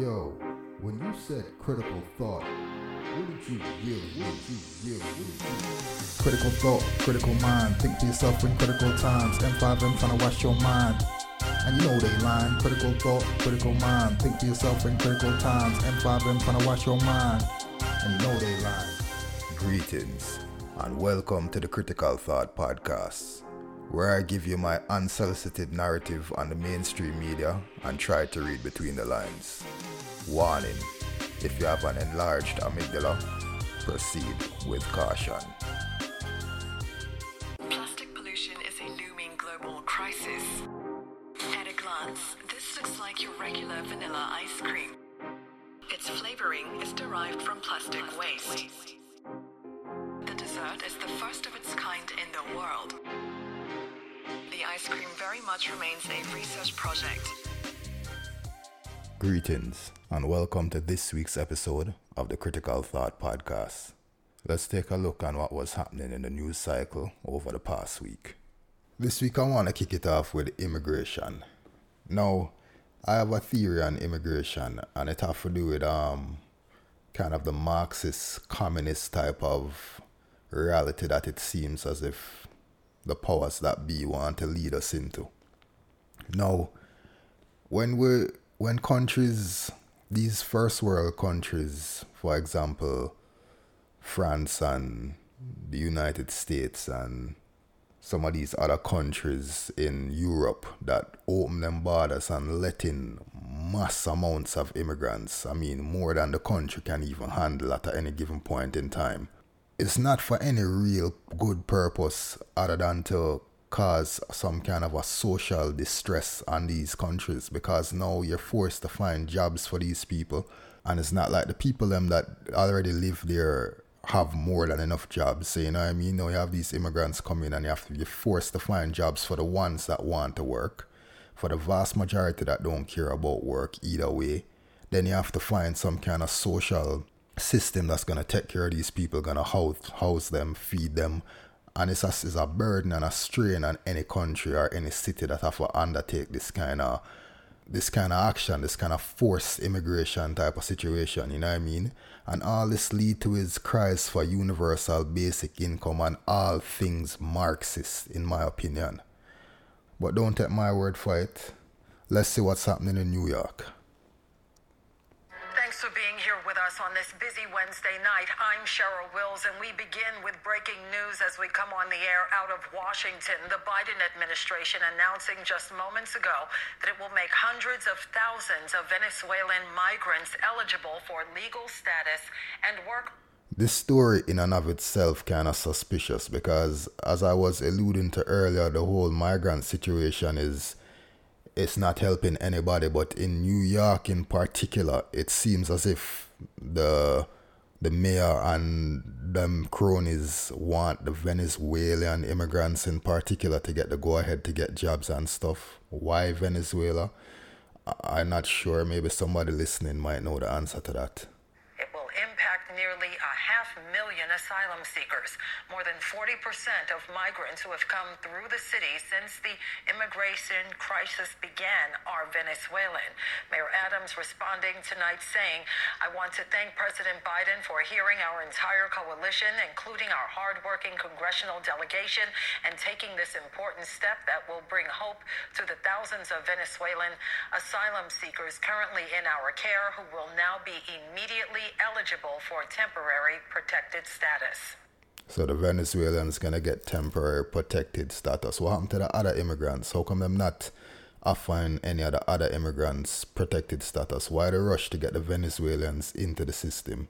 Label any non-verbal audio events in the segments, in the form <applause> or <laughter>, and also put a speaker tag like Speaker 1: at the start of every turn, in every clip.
Speaker 1: Yo, when you said critical thought, what did you really, what did you really, what did you
Speaker 2: Critical thought, critical mind. Think to yourself in critical times. MSM trying to wash your mind. And you know they line. Critical thought, critical mind. Think to yourself in critical times. MSM trying to wash your mind. And you know they line.
Speaker 1: Greetings and welcome to the Critical Thought Podcast, where I give you my unsolicited narrative on the mainstream media and try to read between the lines. Warning if you have an enlarged amygdala, proceed with caution. Greetings and welcome to this week's episode of the Critical Thought Podcast. Let's take a look on what was happening in the news cycle over the past week. This week, I want to kick it off with immigration. Now, I have a theory on immigration, and it has to do with um, kind of the Marxist communist type of reality that it seems as if the powers that be want to lead us into. Now, when we when countries these first world countries for example france and the united states and some of these other countries in europe that open them borders and let in mass amounts of immigrants i mean more than the country can even handle at any given point in time it's not for any real good purpose other than to cause some kind of a social distress on these countries because now you're forced to find jobs for these people. And it's not like the people them that already live there have more than enough jobs. So you know what i mean? Now you have these immigrants coming and you have to be forced to find jobs for the ones that want to work. For the vast majority that don't care about work either way then you have to find some kind of social system that's going to take care of these people going to house, house them feed them and it's a, it's a burden and a strain on any country or any city that have to undertake this kind of this kind of action, this kind of forced immigration type of situation, you know what I mean? And all this lead to his cries for universal basic income and all things Marxist, in my opinion. But don't take my word for it. Let's see what's happening in New York.
Speaker 3: Thanks for being here with us on this busy Wednesday night. I'm Cheryl Wills, and we begin with breaking news as we come on the air out of Washington. The Biden administration announcing just moments ago that it will make hundreds of thousands of Venezuelan migrants eligible for legal status and work
Speaker 1: This story in and of itself kind of suspicious because as I was alluding to earlier, the whole migrant situation is it's not helping anybody, but in New York in particular, it seems as if the the mayor and them cronies want the Venezuelan immigrants in particular to get the go ahead to get jobs and stuff. Why Venezuela? I'm not sure. Maybe somebody listening might know the answer to that.
Speaker 3: It will impact nearly a half million asylum seekers. More than 40% of migrants who have come through the city since the immigration crisis began are Venezuelan. Mayor Adams responding tonight saying, I want to thank President Biden for hearing our entire coalition, including our hardworking congressional delegation, and taking this important step that will bring hope to the thousands of Venezuelan asylum seekers currently in our care who will now be immediately eligible for temporary protected status.
Speaker 1: So the Venezuelans gonna get temporary protected status. What happened to the other immigrants? How come them not offering any of the other immigrants protected status? Why the rush to get the Venezuelans into the system?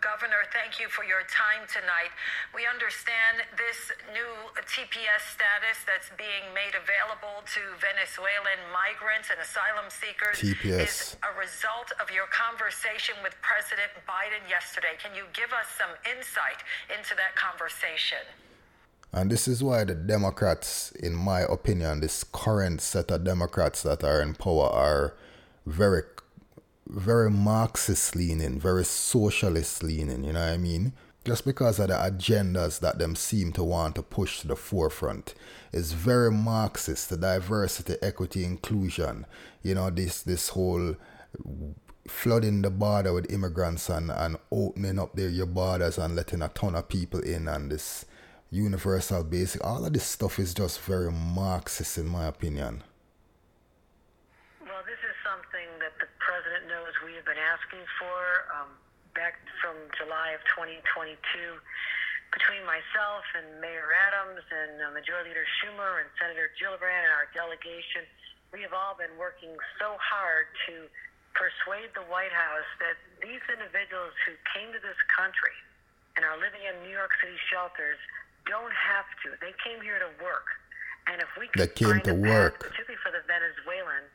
Speaker 3: Governor, thank you for your time tonight. We understand this new TPS status that's being made available to Venezuelan migrants and asylum seekers
Speaker 1: TPS.
Speaker 3: is a result of your conversation with President Biden yesterday. Can you give us some insight into that conversation?
Speaker 1: And this is why the Democrats, in my opinion, this current set of Democrats that are in power are very, very Marxist leaning, very socialist leaning, you know what I mean? Just because of the agendas that them seem to want to push to the forefront. It's very Marxist, the diversity, equity, inclusion. You know, this this whole flooding the border with immigrants and, and opening up their your borders and letting a ton of people in and this universal basic all of this stuff is just very Marxist in my opinion.
Speaker 4: Well, this is something that the president knows we have been asking for um, back from July of 2022 between myself and Mayor Adams and uh, Majority Leader Schumer and Senator Gillibrand and our delegation, we have all been working so hard to persuade the White House that these individuals who came to this country and are living in New York City shelters don't have to. They came here to work. And if we can
Speaker 1: they came
Speaker 4: find
Speaker 1: to
Speaker 4: a
Speaker 1: work.
Speaker 4: path, particularly for the Venezuelans,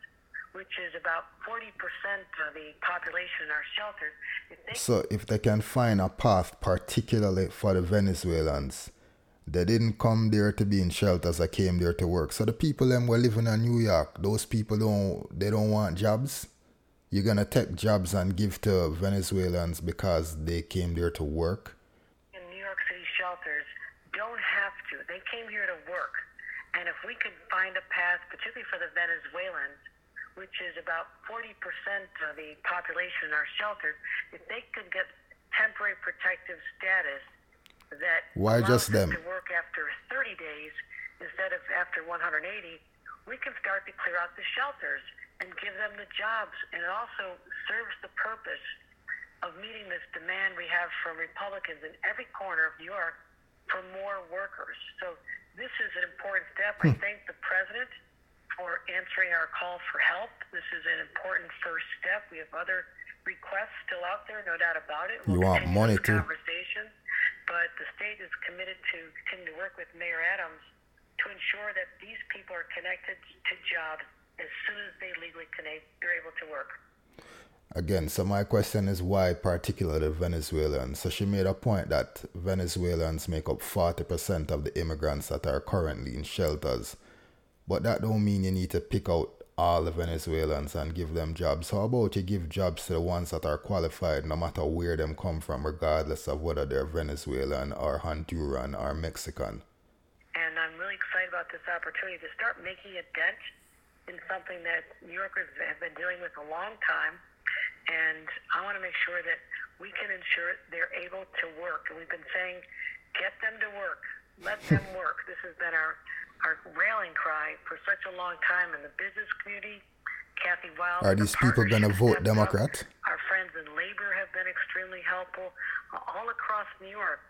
Speaker 4: which is about 40% of the population in our shelters, if they
Speaker 1: So if they can find a path, particularly for the Venezuelans, they didn't come there to be in shelters. They came there to work. So the people them were living in New York. Those people don't they don't want jobs. You're gonna take jobs and give to Venezuelans because they came there to work.
Speaker 4: in New York City shelters don't have to. They came here to work. And if we could find a path, particularly for the Venezuelans, which is about 40% of the population in our shelters, if they could get temporary protective status that
Speaker 1: Why just them?
Speaker 4: to work after 30 days instead of after 180, we can start to clear out the shelters and give them the jobs. And it also serves the purpose of meeting this demand we have from Republicans in every corner of New York for more workers. So this is an important step. I hmm. thank the president for answering our call for help. This is an important first step. We have other requests still out there, no doubt about it.
Speaker 1: You want money too.
Speaker 4: Conversations, but the state is committed to continue to work with Mayor Adams to ensure that these people are connected to jobs as soon as they legally connect, they're able to work.
Speaker 1: Again, so my question is why particularly Venezuelans? So she made a point that Venezuelans make up 40% of the immigrants that are currently in shelters. But that don't mean you need to pick out all the Venezuelans and give them jobs. How about you give jobs to the ones that are qualified no matter where them come from, regardless of whether they're Venezuelan or Honduran or Mexican?
Speaker 4: and I'm really excited about this opportunity to start making a dent in something that New Yorkers have been dealing with a long time. And I want to make sure that we can ensure they're able to work. And we've been saying, get them to work, let them work. This has been our, our rallying cry for such a long time in the business community. Kathy Wylde.
Speaker 1: Are
Speaker 4: the
Speaker 1: these people gonna vote
Speaker 4: stepped up.
Speaker 1: Democrat?
Speaker 4: Our friends in labor have been extremely helpful. All across New York,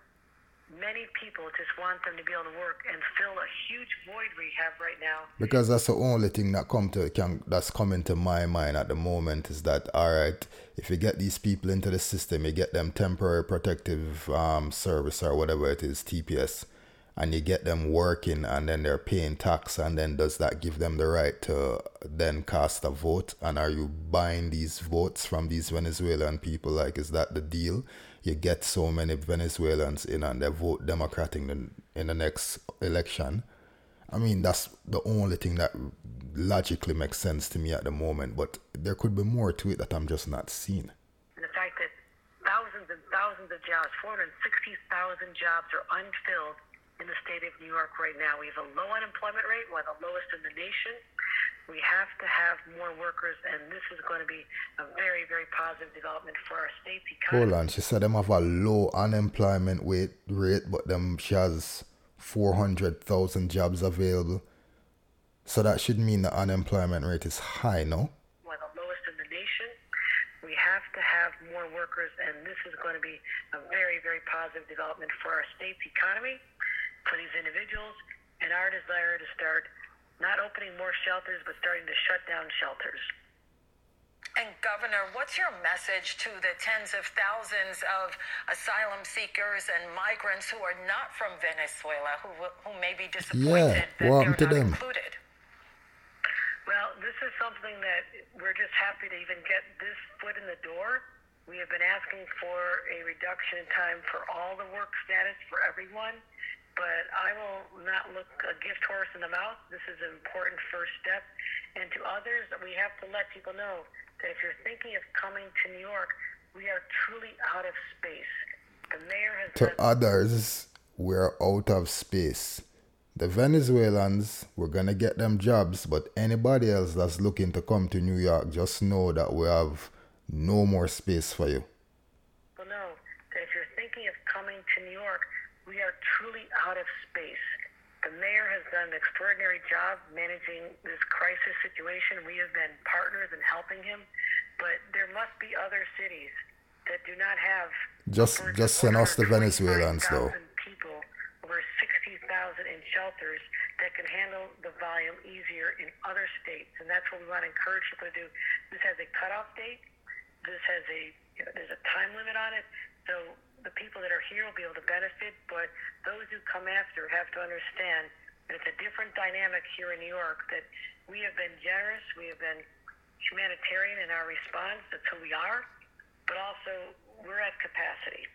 Speaker 4: many people just want them to be able to work and fill a huge void we have right now.
Speaker 1: Because that's the only thing that come to can that's coming to my mind at the moment is that all right, if you get these people into the system, you get them temporary protective um, service or whatever it is, TPS, and you get them working and then they're paying tax and then does that give them the right to then cast a vote? And are you buying these votes from these Venezuelan people? Like is that the deal? You get so many Venezuelans in and they vote Democratic in the, in the next election. I mean, that's the only thing that logically makes sense to me at the moment, but there could be more to it that I'm just not seeing.
Speaker 4: The fact that thousands and thousands of jobs, 460,000 jobs are unfilled in the state of New York right now. We have a low unemployment rate, one of the lowest in the nation. We have to have more workers, and this is going to be a very, very positive development for our state's economy.
Speaker 1: Hold on, she said them have a low unemployment rate, but them she has 400,000 jobs available. So that should mean the unemployment rate is high, no?
Speaker 4: one of the lowest in the nation. We have to have more workers, and this is going to be a very, very positive development for our state's economy, for these individuals, and our desire to start not opening more shelters, but starting to shut down shelters.
Speaker 3: And Governor, what's your message to the tens of thousands of asylum seekers and migrants who are not from Venezuela, who who may be disappointed that
Speaker 1: what
Speaker 3: they're
Speaker 1: to
Speaker 3: not
Speaker 1: them?
Speaker 3: included?
Speaker 4: Well, this is something that we're just happy to even get this foot in the door. We have been asking for a reduction in time for all the work status for everyone, but I will not look a gift horse in the mouth. This is an important first step. And to others, we have to let people know that if you're thinking of coming to New York, we are truly out of space. The mayor has
Speaker 1: To others, we're out of space. The Venezuelans, we're gonna get them jobs, but anybody else that's looking to come to New York, just know that we have no more space for you.
Speaker 4: Well, no, that if you're thinking of coming to New York, we are truly out of space. The mayor has done an extraordinary job managing this crisis situation. We have been partners in helping him, but there must be other cities that do not have
Speaker 1: just just send us the Venezuelans though.
Speaker 4: People, over 60,000 in shelters that can handle the volume easier in other states, and that's what we want to encourage people to do. This has a cutoff date. This has a you know, there's a time limit on it. So the people that are here will be able to benefit, but those who come after have to understand that it's a different dynamic here in New York, that we have been generous, we have been humanitarian in our response, that's who we are, but also we're at capacity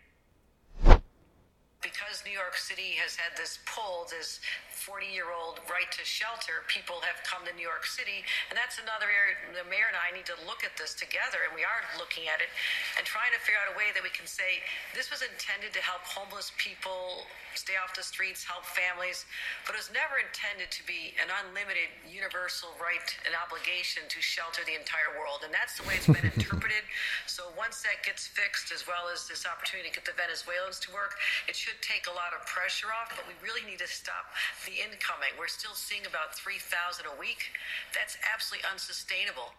Speaker 3: because New York City has had this pull, this 40 year old right to shelter, people have come to New York City. And that's another area the mayor and I need to look at this together. And we are looking at it and trying to figure out a way that we can say this was intended to help homeless people stay off the streets, help families, but it was never intended to be an unlimited universal right and obligation to shelter the entire world. And that's the way it's been <laughs> interpreted. So once that gets fixed, as well as this opportunity to get the Venezuelans to work, it should take a lot of pressure off, but we really need to stop the incoming. We're still seeing about 3,000 a week. That's absolutely unsustainable.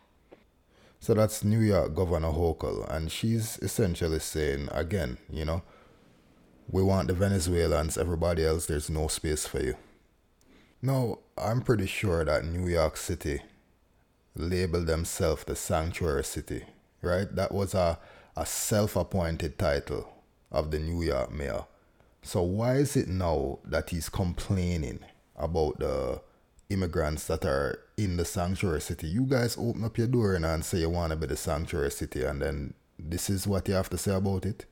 Speaker 1: So that's New York Governor Hochul, and she's essentially saying again, you know, we want the Venezuelans, everybody else, there's no space for you. Now, I'm pretty sure that New York City labeled themselves the sanctuary city, right? That was a, a self appointed title of the New York mayor. So, why is it now that he's complaining about the immigrants that are in the sanctuary city? You guys open up your door and say you want to be the sanctuary city, and then this is what you have to say about it?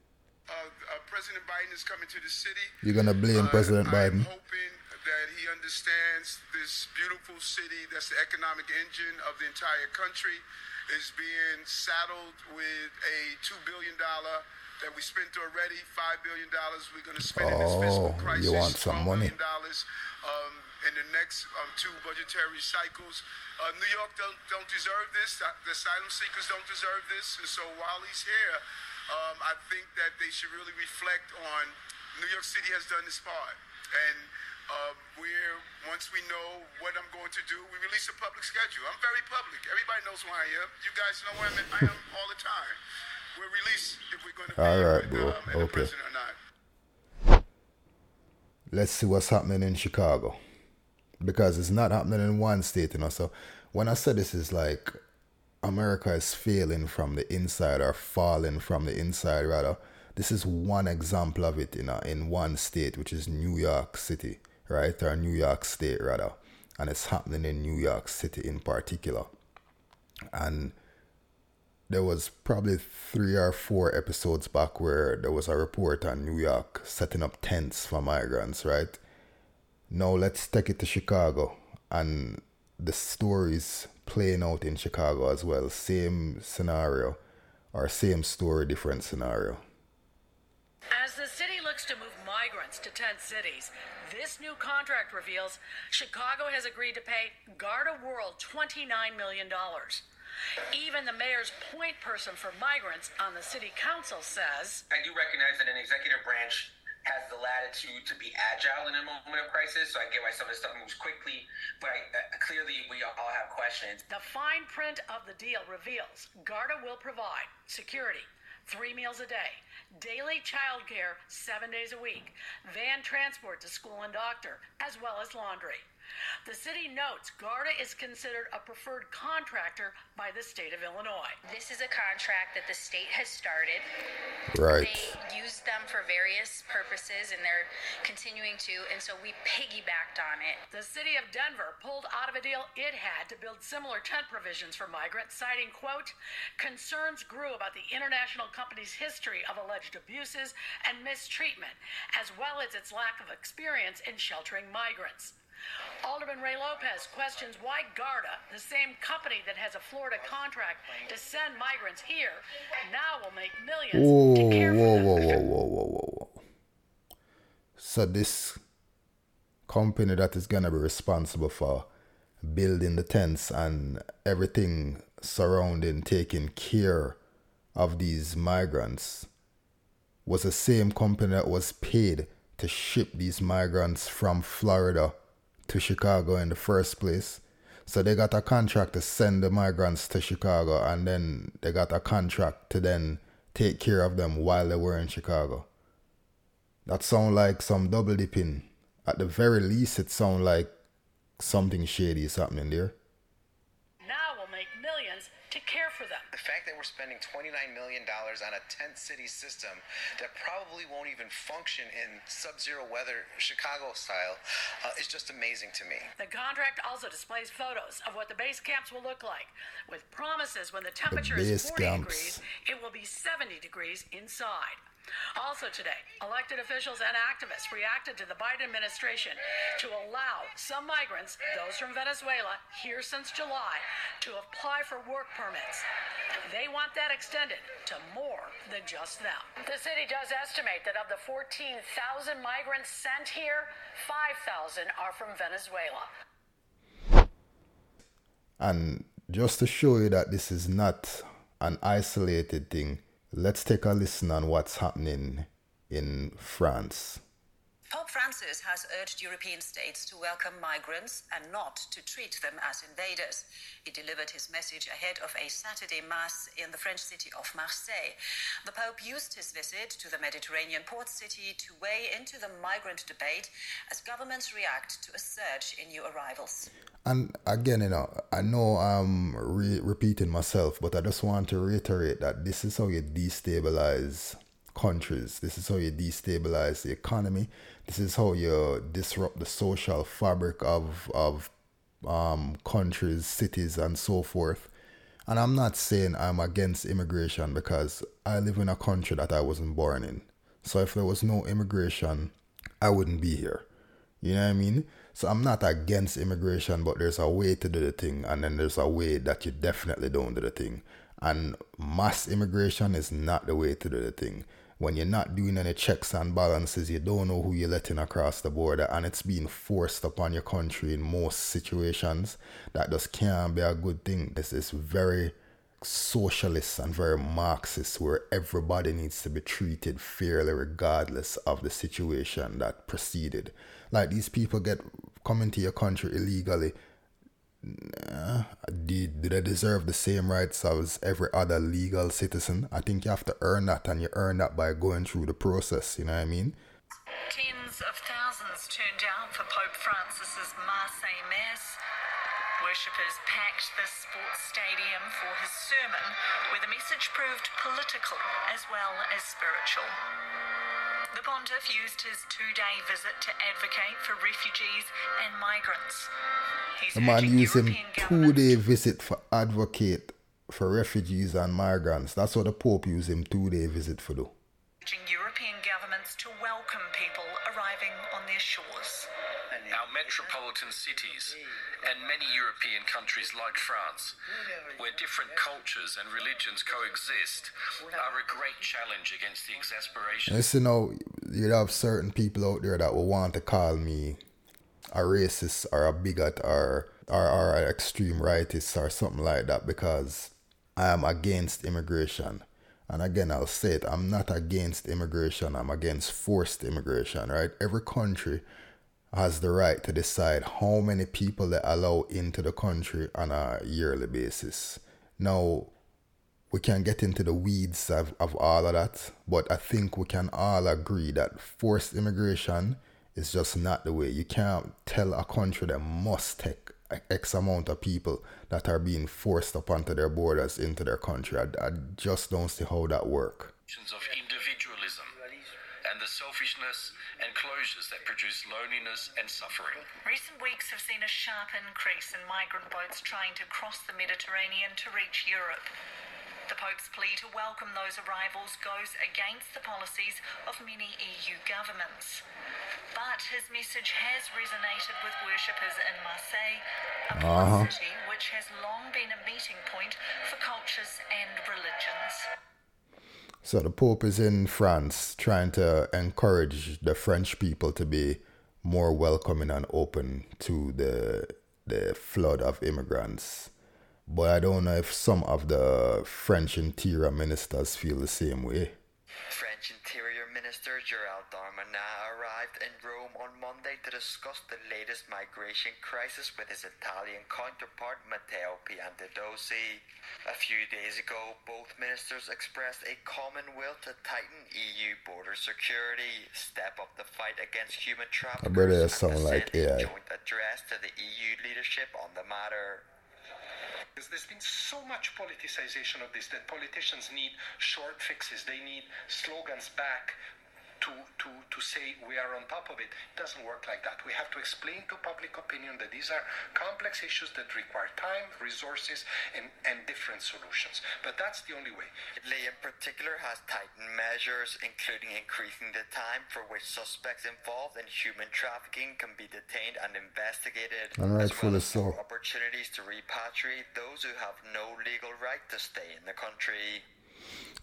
Speaker 5: President Biden is coming to the city.
Speaker 1: You're gonna blame uh, President Biden?
Speaker 5: I'm hoping that he understands this beautiful city that's the economic engine of the entire country is being saddled with a two billion dollar that we spent already, five billion dollars we're going to spend oh, in this fiscal crisis.
Speaker 1: You want some money?
Speaker 5: Dollars um, in the next um, two budgetary cycles. Uh, New York don't don't deserve this. The asylum seekers don't deserve this. And so while he's here, um, I think that they should really reflect on New York City has done its part. And uh, we're, once we know what I'm going to do, we release a public schedule. I'm very public. Everybody knows who I am. You guys know where I'm at. I am all the time. We'll release if we're going to be
Speaker 1: all right, bro.
Speaker 5: Um,
Speaker 1: okay. Let's see what's happening in Chicago. Because it's not happening in one state, you know. So when I said this is like America is failing from the inside or falling from the inside rather. This is one example of it in a, in one state, which is New York City, right? Or New York State rather. And it's happening in New York City in particular. And there was probably three or four episodes back where there was a report on New York setting up tents for migrants, right? Now let's take it to Chicago and the stories playing out in Chicago as well. Same scenario or same story, different scenario.
Speaker 6: As the city looks to move migrants to tent cities, this new contract reveals Chicago has agreed to pay Garda World $29 million. Even the mayor's point person for migrants on the city council says
Speaker 7: I do recognize that an executive branch has the latitude to be agile in a moment of crisis. So I get why some of this stuff moves quickly, but I, uh, clearly we all have questions.
Speaker 6: The fine print of the deal reveals Garda will provide security, three meals a day, daily childcare seven days a week, van transport to school and doctor, as well as laundry. The city notes Garda is considered a preferred contractor by the state of Illinois.
Speaker 8: This is a contract that the state has started.
Speaker 1: Right.
Speaker 8: They use them for various purposes and they're continuing to, and so we piggybacked on it.
Speaker 6: The city of Denver pulled out of a deal it had to build similar tent provisions for migrants, citing, quote, concerns grew about the international company's history of alleged abuses and mistreatment, as well as its lack of experience in sheltering migrants. Alderman Ray Lopez questions why Garda, the same company that has a Florida contract to send migrants here, now will make millions
Speaker 1: whoa,
Speaker 6: to care
Speaker 1: whoa,
Speaker 6: for
Speaker 1: whoa,
Speaker 6: them.
Speaker 1: whoa, whoa, whoa, whoa, whoa. So this company that is gonna be responsible for building the tents and everything surrounding taking care of these migrants was the same company that was paid to ship these migrants from Florida to Chicago in the first place. So they got a contract to send the migrants to Chicago and then they got a contract to then take care of them while they were in Chicago. That sound like some double dipping. At the very least it sound like something shady is happening there.
Speaker 6: Now we'll make millions to care for them.
Speaker 9: The fact that we're spending $29 million on a tent city system that probably won't even function in sub zero weather, Chicago style, uh, is just amazing to me.
Speaker 6: The contract also displays photos of what the base camps will look like, with promises when the temperature is 40
Speaker 1: camps.
Speaker 6: degrees, it will be 70 degrees inside. Also today, elected officials and activists reacted to the Biden administration to allow some migrants, those from Venezuela, here since July, to apply for work permits. They want that extended to more than just them. The city does estimate that of the 14,000 migrants sent here, 5,000 are from Venezuela.
Speaker 1: And just to show you that this is not an isolated thing, let's take a listen on what's happening in France.
Speaker 3: Pope Francis has urged European states to welcome migrants and not to treat them as invaders. He delivered his message ahead of a Saturday Mass in the French city of Marseille. The Pope used his visit to the Mediterranean port city to weigh into the migrant debate as governments react to a surge in new arrivals.
Speaker 1: And again, you know, I know I'm re- repeating myself, but I just want to reiterate that this is how you destabilize countries. This is how you destabilize the economy. This is how you disrupt the social fabric of of um, countries, cities, and so forth. And I'm not saying I'm against immigration because I live in a country that I wasn't born in. So if there was no immigration, I wouldn't be here. You know what I mean? So I'm not against immigration, but there's a way to do the thing, and then there's a way that you definitely don't do the thing. And mass immigration is not the way to do the thing. When you're not doing any checks and balances, you don't know who you're letting across the border, and it's being forced upon your country in most situations. That just can't be a good thing. This is very socialist and very Marxist, where everybody needs to be treated fairly regardless of the situation that preceded. Like these people get come into your country illegally. Nah, do, do they deserve the same rights as every other legal citizen? I think you have to earn that, and you earn that by going through the process. You know what I mean?
Speaker 10: Tens of thousands turned out for Pope Francis's Marseille Mass. Worshippers packed the sports stadium for his sermon, where the message proved political as well as spiritual. The pontiff used his two-day visit to advocate for refugees and migrants. He's
Speaker 1: The man used him two day visit for advocate for refugees and migrants. That's what the Pope used him two day visit for do.
Speaker 10: urging European governments to welcome people arriving on their shores.
Speaker 11: Our metropolitan cities and many European countries like France, where different cultures and religions coexist, are a great challenge against the exasperation.
Speaker 1: And you know, you have certain people out there that will want to call me a racist or a bigot or or, or an extreme rightist or something like that because I am against immigration. And again, I'll say it, I'm not against immigration, I'm against forced immigration, right? Every country has the right to decide how many people they allow into the country on a yearly basis. Now, we can get into the weeds of, of all of that, but I think we can all agree that forced immigration is just not the way. You can't tell a country that must take X amount of people that are being forced up onto their borders into their country. I, I just don't see how that works.
Speaker 11: of individualism and the selfishness and closures that produce loneliness and suffering.
Speaker 10: Recent weeks have seen a sharp increase in migrant boats trying to cross the Mediterranean to reach Europe. The Pope's plea to welcome those arrivals goes against the policies of many EU governments. But his message has resonated with worshippers in Marseille, a
Speaker 1: Uh-huh.
Speaker 10: city which has long been a meeting point for cultures and religions.
Speaker 1: So the Pope is in France trying to encourage the French people to be more welcoming and open to the the flood of immigrants. But I don't know if some of the French interior ministers feel the same way.
Speaker 12: French Interior Minister Gerald Darmanin arrived in Rome on Monday to discuss the latest migration crisis with his Italian counterpart Matteo Piantedosi. A few days ago, both ministers expressed a common will to tighten EU border security, step up the fight against human trafficking,
Speaker 1: brother sound like AI.
Speaker 12: joint address to the EU leadership on the matter.
Speaker 13: There's been so much politicization of this that politicians need short fixes. They need slogans back to, to, to say we are on top of it. It doesn't work like that. We have to explain to public opinion that these are complex issues that require time, resources, and, and different solutions. But that's the only way.
Speaker 12: Italy, in particular, has tightened measures, including increasing the time for which suspects involved in human trafficking can be detained and investigated,
Speaker 1: And
Speaker 12: as well
Speaker 1: rightfully
Speaker 12: as
Speaker 1: so.
Speaker 12: opportunities to repatriate those who have no legal right to stay in the country.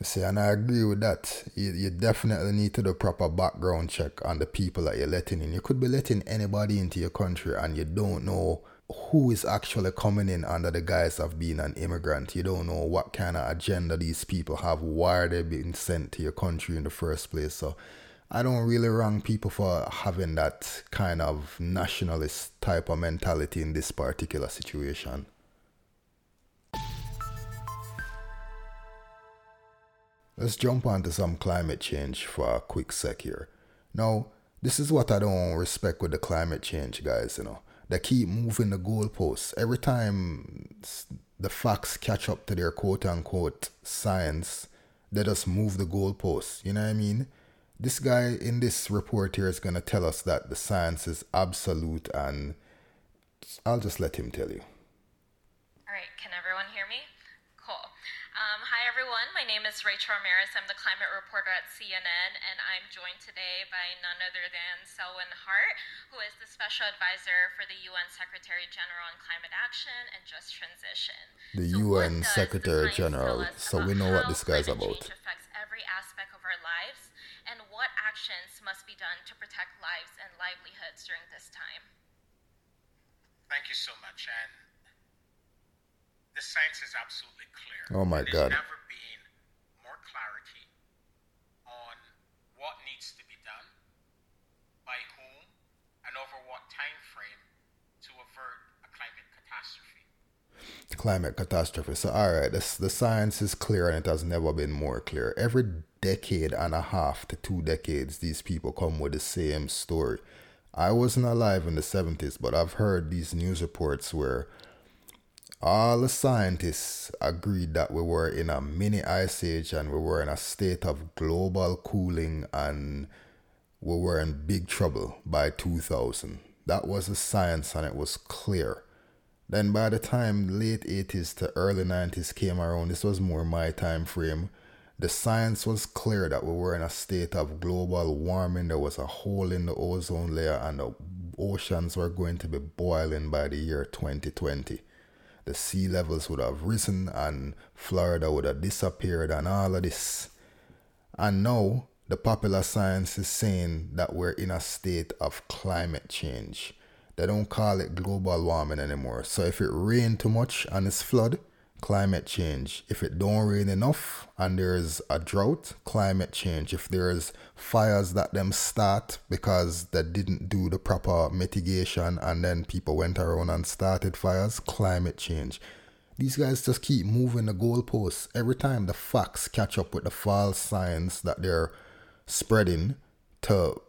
Speaker 1: See, and I agree with that. You, you definitely need to do proper background check on the people that you're letting in. You could be letting anybody into your country and you don't know who is actually coming in under the guise of being an immigrant. You don't know what kind of agenda these people have, why they're being sent to your country in the first place. So I don't really wrong people for having that kind of nationalist type of mentality in this particular situation. Let's jump onto some climate change for a quick sec here. Now, this is what I don't respect with the climate change guys, you know. They keep moving the goalposts. Every time the facts catch up to their quote unquote science, they just move the goalposts. You know what I mean? This guy in this report here is going to tell us that the science is absolute, and I'll just let him tell you.
Speaker 14: All right, can everyone hear me? Cool. Hi, everyone. My name is Rachel Ramirez. I'm the climate reporter at CNN, and I'm joined today by none other than Selwyn Hart, who is the special advisor for the UN Secretary General on Climate Action and Just Transition.
Speaker 1: The UN Secretary General, so we know what this guy's about.
Speaker 14: Change affects every aspect of our lives, and what actions must be done to protect lives and livelihoods during this time.
Speaker 15: Thank you so much. And the science is absolutely clear.
Speaker 1: Oh my god.
Speaker 15: There's
Speaker 1: God.
Speaker 15: never been more clarity on what needs to be done, by whom, and over what time frame to avert a climate catastrophe.
Speaker 1: climate catastrophe. So, all right, this, the science is clear and it has never been more clear. Every decade and a half to two decades, these people come with the same story. I wasn't alive in the 70s, but I've heard these news reports where all the scientists agreed that we were in a mini ice age and we were in a state of global cooling and we were in big trouble by 2000. That was the science and it was clear. Then by the time late 80s to early 90s came around, this was more my time frame. The science was clear that we were in a state of global warming. There was a hole in the ozone layer and the oceans were going to be boiling by the year 2020. The sea levels would have risen and Florida would have disappeared and all of this. And now the popular science is saying that we're in a state of climate change. They don't call it global warming anymore. So if it rain too much and it's flood, climate change. If it don't rain enough and there's a drought, climate change. If there's fires that them start because they didn't do the proper mitigation and then people went around and started fires, climate change. These guys just keep moving the goalposts. Every time the facts catch up with the false science that they're spreading to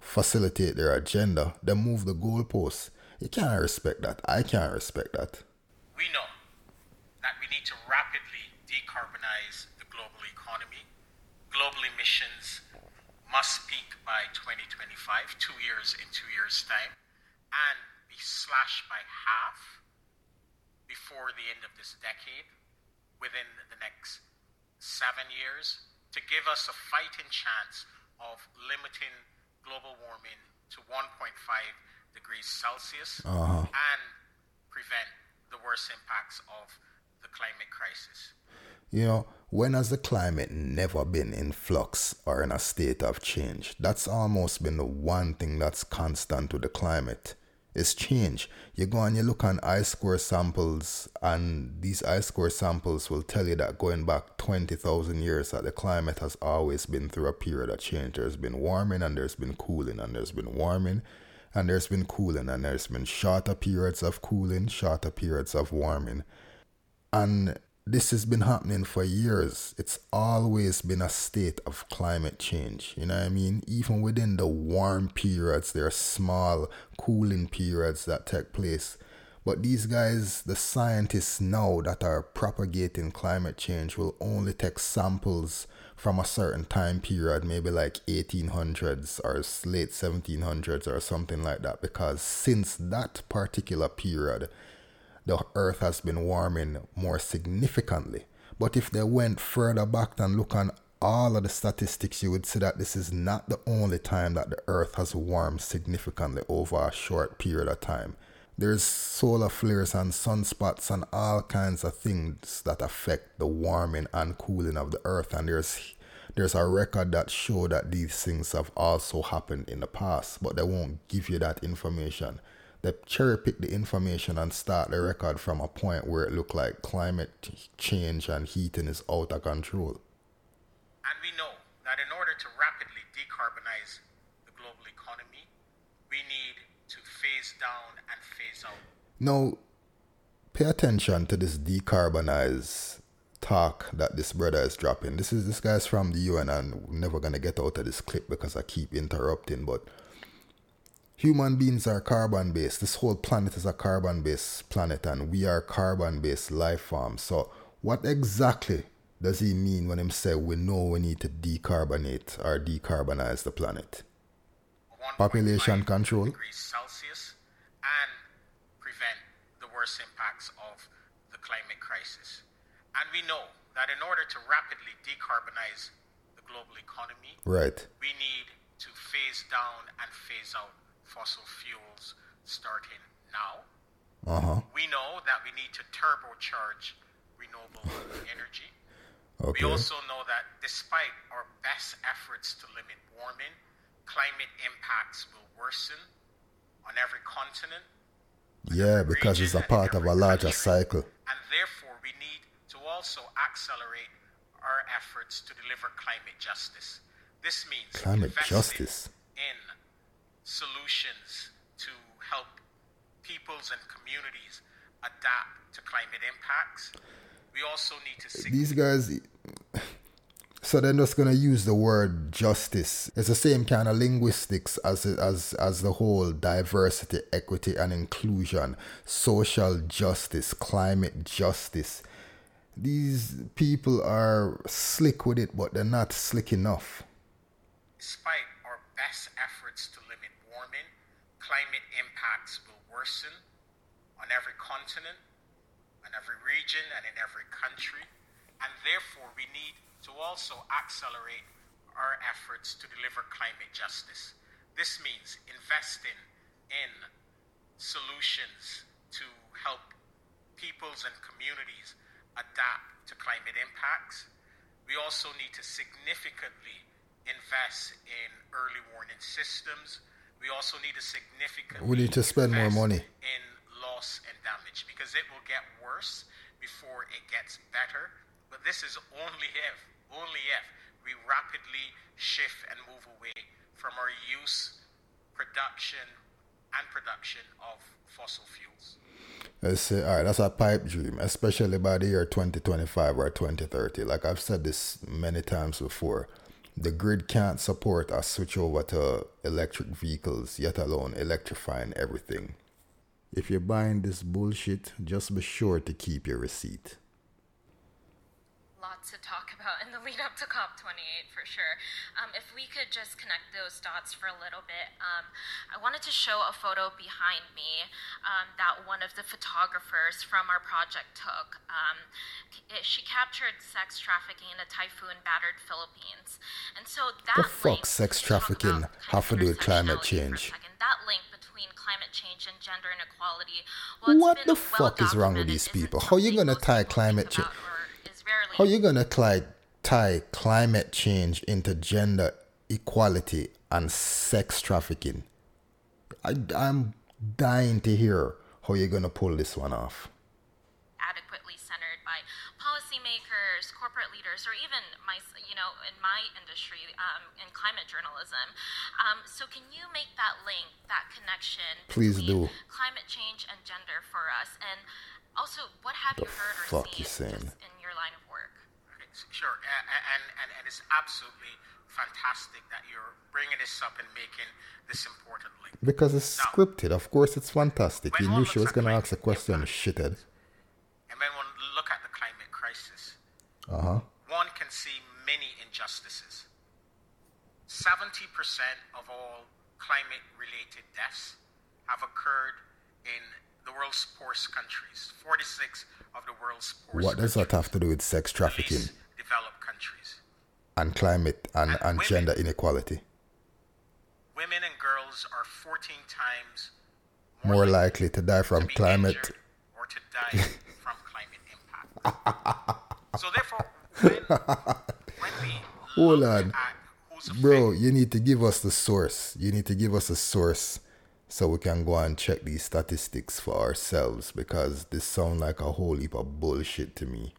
Speaker 1: facilitate their agenda, they move the goalposts. You can't respect that. I can't respect that.
Speaker 15: We know that we need to rapidly decarbonize the global economy. Global emissions must peak by 2025, two years in two years' time, and be slashed by half before the end of this decade, within the next seven years, to give us a fighting chance of limiting global warming to 1.5 degrees Celsius
Speaker 1: Uh-huh.
Speaker 15: and prevent the worst impacts of the climate crisis.
Speaker 1: You know, when has the climate never been in flux or in a state of change? That's almost been the one thing that's constant with the climate. It's change. You go and you look on ice core samples, and these ice core samples will tell you that going back 20,000 years, that the climate has always been through a period of change. There's been warming, and there's been cooling, and there's been warming, and there's been cooling, and there's been shorter periods of cooling, shorter periods of warming. And this has been happening for years. It's always been a state of climate change. You know what I mean? Even within the warm periods, there are small cooling periods that take place. But these guys, the scientists now that are propagating climate change, will only take samples from a certain time period, maybe like 1800s or late 1700s or something like that, because since that particular period, the earth has been warming more significantly. But if they went further back and look on all of the statistics, you would see that this is not the only time that the earth has warmed significantly over a short period of time. There's solar flares and sunspots and all kinds of things that affect the warming and cooling of the earth and there's there's a record that show that these things have also happened in the past, but they won't give you that information they cherry pick the information and start the record from a point where it looked like climate change and heating is out of control.
Speaker 15: And we know that in order to rapidly decarbonize the global economy, we need to phase down and phase out.
Speaker 1: Now, pay attention to this decarbonize talk that this brother is dropping. This is this guy's from the UN and we're never gonna get out of this clip because I keep interrupting, but human beings are carbon based. This whole planet is a carbon based planet, and we are carbon based life forms. So, what exactly does he mean when he say we know we need to decarbonate or decarbonize the planet? Population control.
Speaker 15: Degrees Celsius and prevent the worst impacts of the climate crisis. And we know that in order to rapidly decarbonize the global economy,
Speaker 1: right,
Speaker 15: we need to phase down and phase out fossil fuels starting now.
Speaker 1: Uh-huh.
Speaker 15: We know that we need to turbocharge renewable <laughs> energy.
Speaker 1: Okay.
Speaker 15: We also know that despite our best efforts to limit warming, climate impacts will worsen on every continent.
Speaker 1: Yeah, because it's a part of a larger cycle.
Speaker 15: And therefore, we need to also accelerate our efforts to deliver climate justice. This means
Speaker 1: climate justice
Speaker 15: in solutions to help peoples and communities adapt to climate impacts. We also need to.
Speaker 1: Seek these guys. So they're just gonna use the word justice. It's the same kind of linguistics as as as the whole diversity, equity, and inclusion, social justice, climate justice. These people are slick with it, but they're not slick enough.
Speaker 15: Despite our best efforts to limit warming, climate impacts will worsen on every continent, on every region, and in every country. And therefore, we need to also accelerate our efforts to deliver climate justice. This means investing in solutions to help peoples and communities adapt to climate impacts. We also need to significantly invest in early warning systems. We also need to significantly
Speaker 1: we need to spend more money
Speaker 15: in loss and damage because it will get worse before it gets better. But this is only if, only if we rapidly shift and move away from our use, production, and production of fossil fuels.
Speaker 1: Let's say, all right, that's a pipe dream, especially by the year 2025 or 2030. Like I've said this many times before, the grid can't support a switch over to electric vehicles, yet alone electrifying everything. If you're buying this bullshit, just be sure to keep your receipt
Speaker 14: to talk about in the lead up to COP28 for sure. Um, if we could just connect those dots for a little bit, um, I wanted to show a photo behind me um, that one of the photographers from our project took. Um, it, she captured sex trafficking in a typhoon battered Philippines. And so that
Speaker 1: the fuck sex trafficking have to do with climate change?
Speaker 14: That link between climate change and gender inequality.
Speaker 1: Well, what the fuck is wrong with these people? How are you gonna tie climate change? How you gonna tie, tie climate change into gender equality and sex trafficking? I, I'm dying to hear how you're gonna pull this one off.
Speaker 14: adequately centered by policymakers, corporate leaders, or even my, you know, in my industry, um, in climate journalism. Um, so, can you make that link, that connection
Speaker 1: Please do.
Speaker 14: climate change and gender for us? And also, what have
Speaker 1: The
Speaker 14: you heard or
Speaker 1: fuck
Speaker 14: seen
Speaker 1: you saying?
Speaker 14: in your line of work?
Speaker 15: Sure, a- a- and, and, and it's absolutely fantastic that you're bringing this up and making this important link.
Speaker 1: Because it's
Speaker 15: Now,
Speaker 1: scripted. Of course, it's fantastic. You knew she was gonna ask a question, and shithead.
Speaker 15: And when one look at the climate crisis,
Speaker 1: Uh huh.
Speaker 15: one can see many injustices. 70% of all climate related deaths have occurred in the world's poorest countries. 46 of the world's poorest
Speaker 1: What does that have to do with sex trafficking
Speaker 15: developed countries.
Speaker 1: and climate and, and gender inequality?
Speaker 15: Women and girls are 14 times
Speaker 1: More likely to die from climate.
Speaker 15: or to die <laughs> from climate impact. so therefore, when, when we <laughs>
Speaker 1: Hold on. Bro, you need to give us the source. You need to give us a source so we can go and check these statistics for ourselves because this sound like a whole heap of bullshit to me.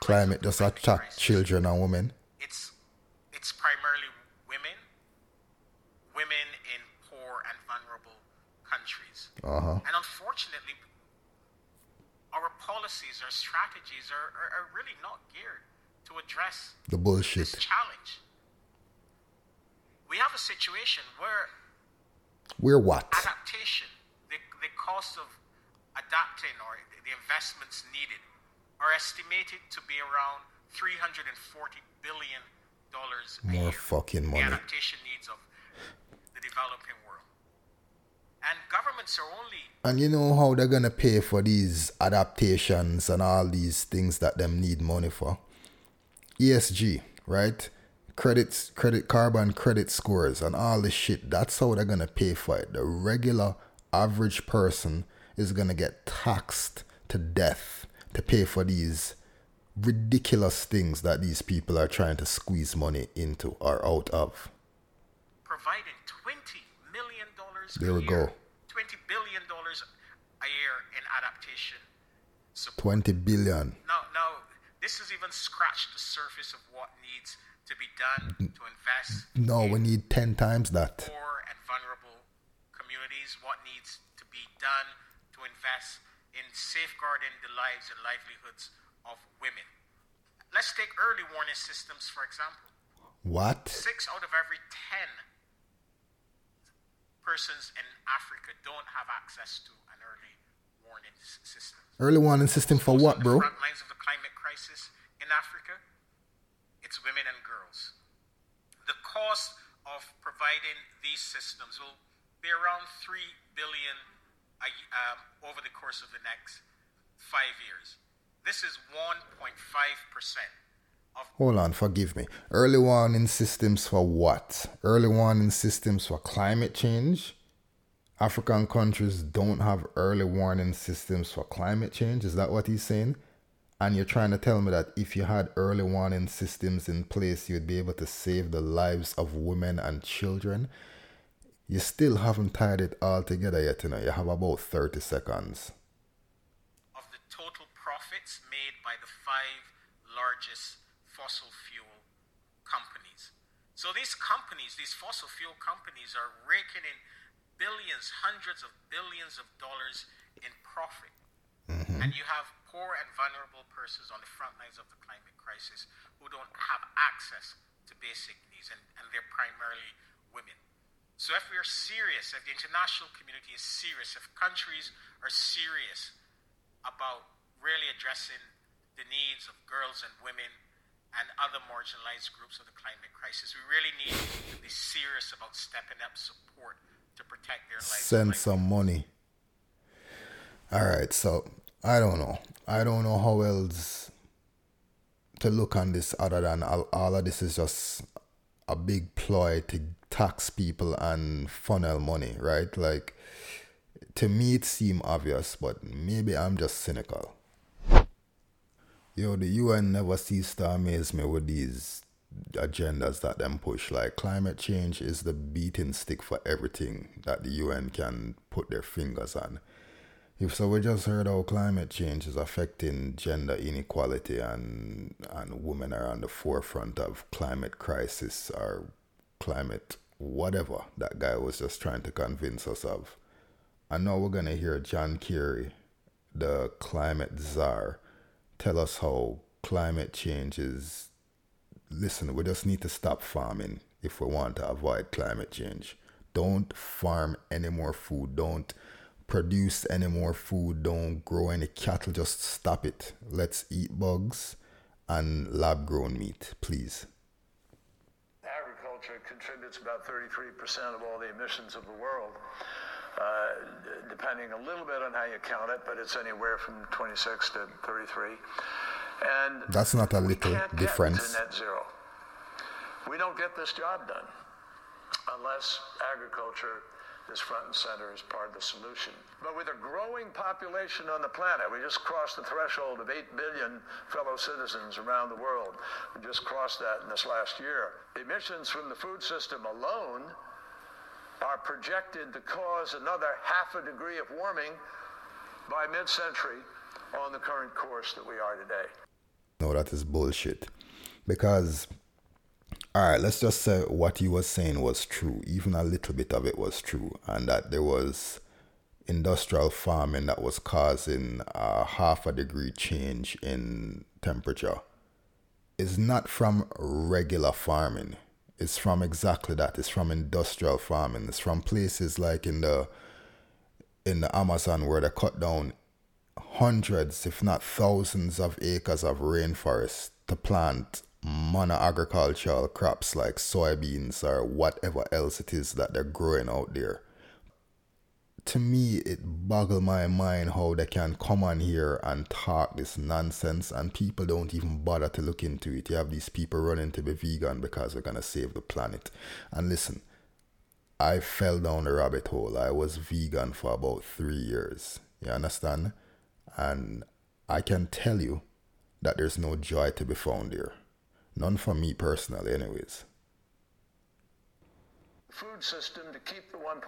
Speaker 1: Climate does attack children and women.
Speaker 15: it's it's primarily women, women in poor and vulnerable countries.
Speaker 1: Uh-huh.
Speaker 15: And unfortunately, our policies, our strategies are, are, are really not geared to address
Speaker 1: The bullshit.
Speaker 15: this challenge. We have a situation where
Speaker 1: We're what?
Speaker 15: adaptation, the, the cost of adapting or the investments needed are estimated to be around 340 billion dollars
Speaker 1: More
Speaker 15: year.
Speaker 1: fucking
Speaker 15: The
Speaker 1: money.
Speaker 15: adaptation needs of the developing world. And governments are only
Speaker 1: And you know how they're gonna pay for these adaptations and all these things that them need money for? ESG, right? Credits, credit carbon credit scores and all this shit. That's how they're gonna pay for it. The regular average person is gonna get taxed to death to pay for these ridiculous things that these people are trying to squeeze money into or out of.
Speaker 15: providing 20 million dollars
Speaker 1: There
Speaker 15: a
Speaker 1: we
Speaker 15: year,
Speaker 1: go.
Speaker 15: 20 billion dollars a year in adaptation support.
Speaker 1: 20 billion.
Speaker 15: Now, now, this has even scratched the surface of what needs to be done to invest
Speaker 1: No, we need 10 times that.
Speaker 15: poor and vulnerable communities, what needs to be done to invest in safeguarding the lives and livelihoods of women. Let's take early warning systems, for example.
Speaker 1: What?
Speaker 15: Six out of every 10 persons in Africa don't have access to an early warning system.
Speaker 1: Early warning system for what, bro?
Speaker 15: Front lines of the climate crisis in Africa, women and girls. The cost of providing these systems will be around three billion um, over the course of the next five years. This is 1.5 percent of
Speaker 1: Hold on, forgive me. Early warning systems for what? Early warning systems for climate change? African countries don't have early warning systems for climate change. Is that what he's saying? And you're trying to tell me that if you had early warning systems in place, you'd be able to save the lives of women and children? You still haven't tied it all together yet, you know. You have about 30 seconds.
Speaker 15: of the total profits made by the five largest fossil fuel companies. So these companies, these fossil fuel companies, are raking in billions, hundreds of billions of dollars in profit. Mm-hmm. And you have poor and vulnerable persons on the front lines of the climate crisis who don't have access to basic needs, and, and they're primarily women. So if we are serious, if the international community is serious, if countries are serious about really addressing the needs of girls and women and other marginalized groups of the climate crisis, we really need to be serious about stepping up support to protect their lives.
Speaker 1: send some money. All right, so I don't know. I don't know how else to look on this other than all, all of this is just a big ploy to tax people and funnel money, right? Like to me it seemed obvious, but maybe I'm just cynical. Yo, the UN never ceased to amaze me with these agendas that them push. Like climate change is the beating stick for everything that the UN can put their fingers on. If so, we just heard how climate change is affecting gender inequality and and women are on the forefront of climate crisis or climate whatever that guy was just trying to convince us of. I know we're gonna hear John Kerry, the climate czar, tell us how climate change is. Listen, we just need to stop farming if we want to avoid climate change. Don't farm any more food. Don't produce any more food. Don't grow any cattle. Just stop it. Let's eat bugs and lab grown meat, please.
Speaker 16: Agriculture contributes about 33% of all the emissions of the world. Uh, depending a little bit on how you count it, but it's anywhere from 26 to 33. And
Speaker 1: that's not a little difference.
Speaker 16: net zero. We don't get this job done unless agriculture is front and center as part of the solution. But with a growing population on the planet, we just crossed the threshold of 8 billion fellow citizens around the world. We just crossed that in this last year. Emissions from the food system alone are projected to cause another half a degree of warming by mid century on the current course that we are today.
Speaker 1: No, that is bullshit. Because, all right, let's just say what he was saying was true. Even a little bit of it was true. And that there was industrial farming that was causing a half a degree change in temperature. It's not from regular farming it's from exactly that. It's from industrial farming. It's from places like in the in the Amazon where they cut down hundreds, if not thousands, of acres of rainforest to plant monoagricultural crops like soybeans or whatever else it is that they're growing out there to me, it boggles my mind how they can come on here and talk this nonsense and people don't even bother to look into it. You have these people running to be vegan because we're gonna save the planet. And listen, I fell down the rabbit hole. I was vegan for about three years. You understand? And I can tell you that there's no joy to be found here. None for me personally, anyways
Speaker 16: food system to keep the 1.5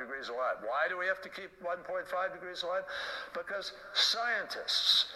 Speaker 16: degrees alive. Why do we have to keep 1.5 degrees alive? Because scientists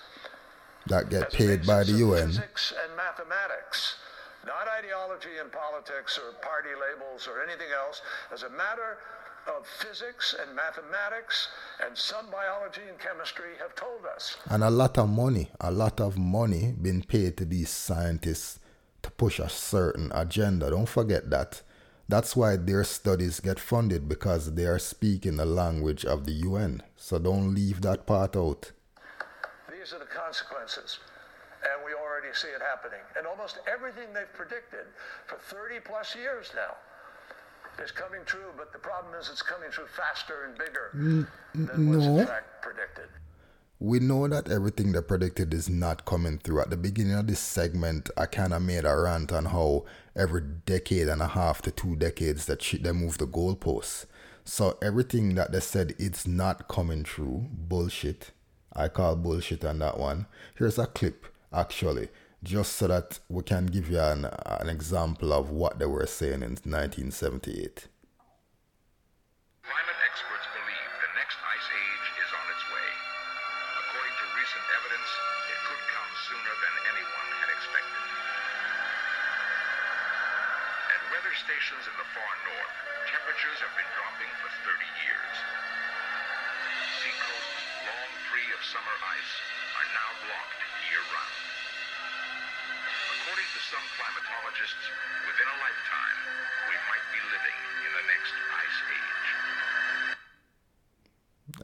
Speaker 1: that get paid by the UN
Speaker 16: physics and mathematics, not ideology and politics or party labels or anything else, as a matter of physics and mathematics and some biology and chemistry have told us.
Speaker 1: And a lot of money, a lot of money being paid to these scientists to push a certain agenda. Don't forget that that's why their studies get funded because they are speaking the language of the UN. So don't leave that part out.
Speaker 16: These are the consequences. And we already see it happening. And almost everything they've predicted for 30 plus years now is coming true, but the problem is it's coming true faster and bigger mm, than
Speaker 1: no.
Speaker 16: was in fact predicted
Speaker 1: we know that everything they predicted is not coming through. At the beginning of this segment, I kind of made a rant on how every decade and a half to two decades that they move the goalposts. So everything that they said it's not coming true, bullshit. I call bullshit on that one. Here's a clip, actually, just so that we can give you an, an example of what they were saying in 1978.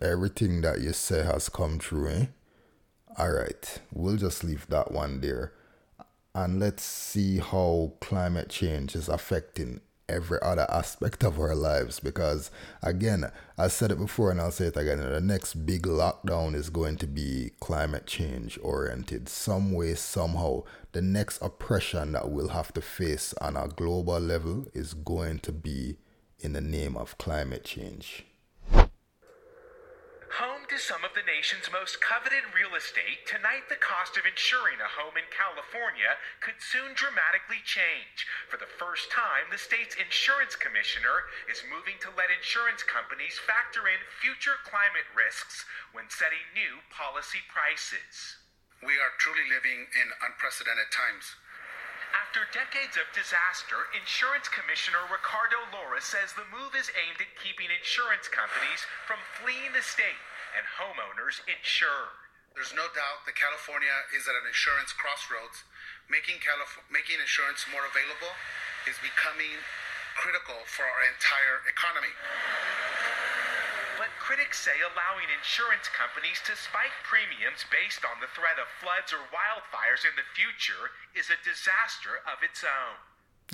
Speaker 1: Everything that you say has come true, eh? Alright, we'll just leave that one there. And let's see how climate change is affecting every other aspect of our lives because again i said it before and i'll say it again the next big lockdown is going to be climate change oriented some way somehow. The next oppression that we'll have to face on a global level is going to be in the name of climate change
Speaker 17: some of the nation's most coveted real estate, tonight the cost of insuring a home in California could soon dramatically change. For the first time, the state's insurance commissioner is moving to let insurance companies factor in future climate risks when setting new policy prices.
Speaker 18: We are truly living in unprecedented times.
Speaker 17: After decades of disaster, Insurance Commissioner Ricardo Lara says the move is aimed at keeping insurance companies from fleeing the state and homeowners insured.
Speaker 18: There's no doubt that California is at an insurance crossroads. Making, Calif- making insurance more available is becoming critical for our entire economy.
Speaker 17: But critics say allowing insurance companies to spike premiums based on the threat of floods or wildfires in the future is a disaster of its own.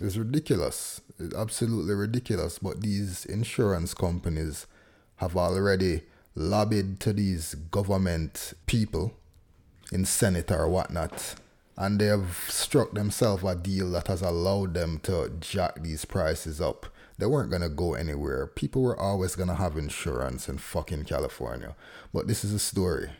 Speaker 1: It's ridiculous. It's absolutely ridiculous. But these insurance companies have already lobbied to these government people in Senate or whatnot. And they have struck themselves a deal that has allowed them to jack these prices up they weren't gonna go anywhere. People were always gonna have insurance in fucking California. But this is a story.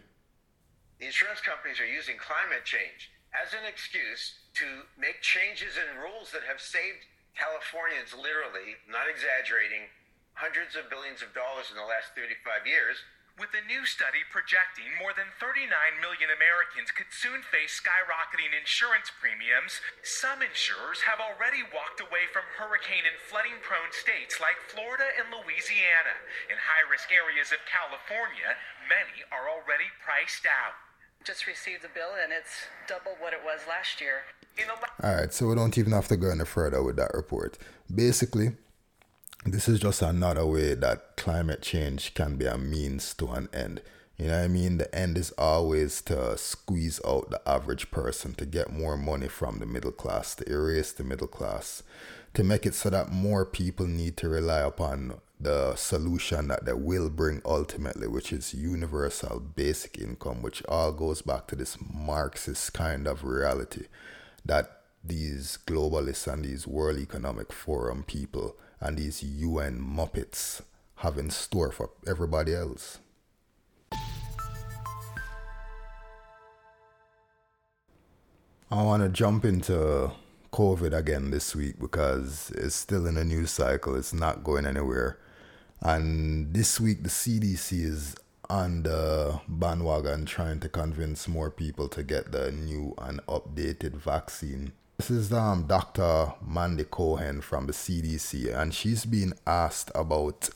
Speaker 19: The insurance companies are using climate change as an excuse to make changes in rules that have saved Californians literally, not exaggerating, hundreds of billions of dollars in the last 35 years
Speaker 17: with a new study projecting more than 39 million Americans could soon face skyrocketing insurance premiums, some insurers have already walked away from hurricane and flooding prone states like Florida and Louisiana. In high risk areas of California, many are already priced out.
Speaker 20: Just received a bill and it's double what it was last year.
Speaker 1: Alright, so we don't even have to go any further with that report. Basically, this is just another way that climate change can be a means to an end. You know what I mean? The end is always to squeeze out the average person, to get more money from the middle class, to erase the middle class, to make it so that more people need to rely upon the solution that they will bring ultimately, which is universal basic income, which all goes back to this Marxist kind of reality that these globalists and these World Economic Forum people and these UN Muppets have in store for everybody else. I want to jump into COVID again this week because it's still in a news cycle. It's not going anywhere. And this week, the CDC is on the bandwagon trying to convince more people to get the new and updated vaccine this is um, Dr. Mandy Cohen from the CDC, and she's been asked about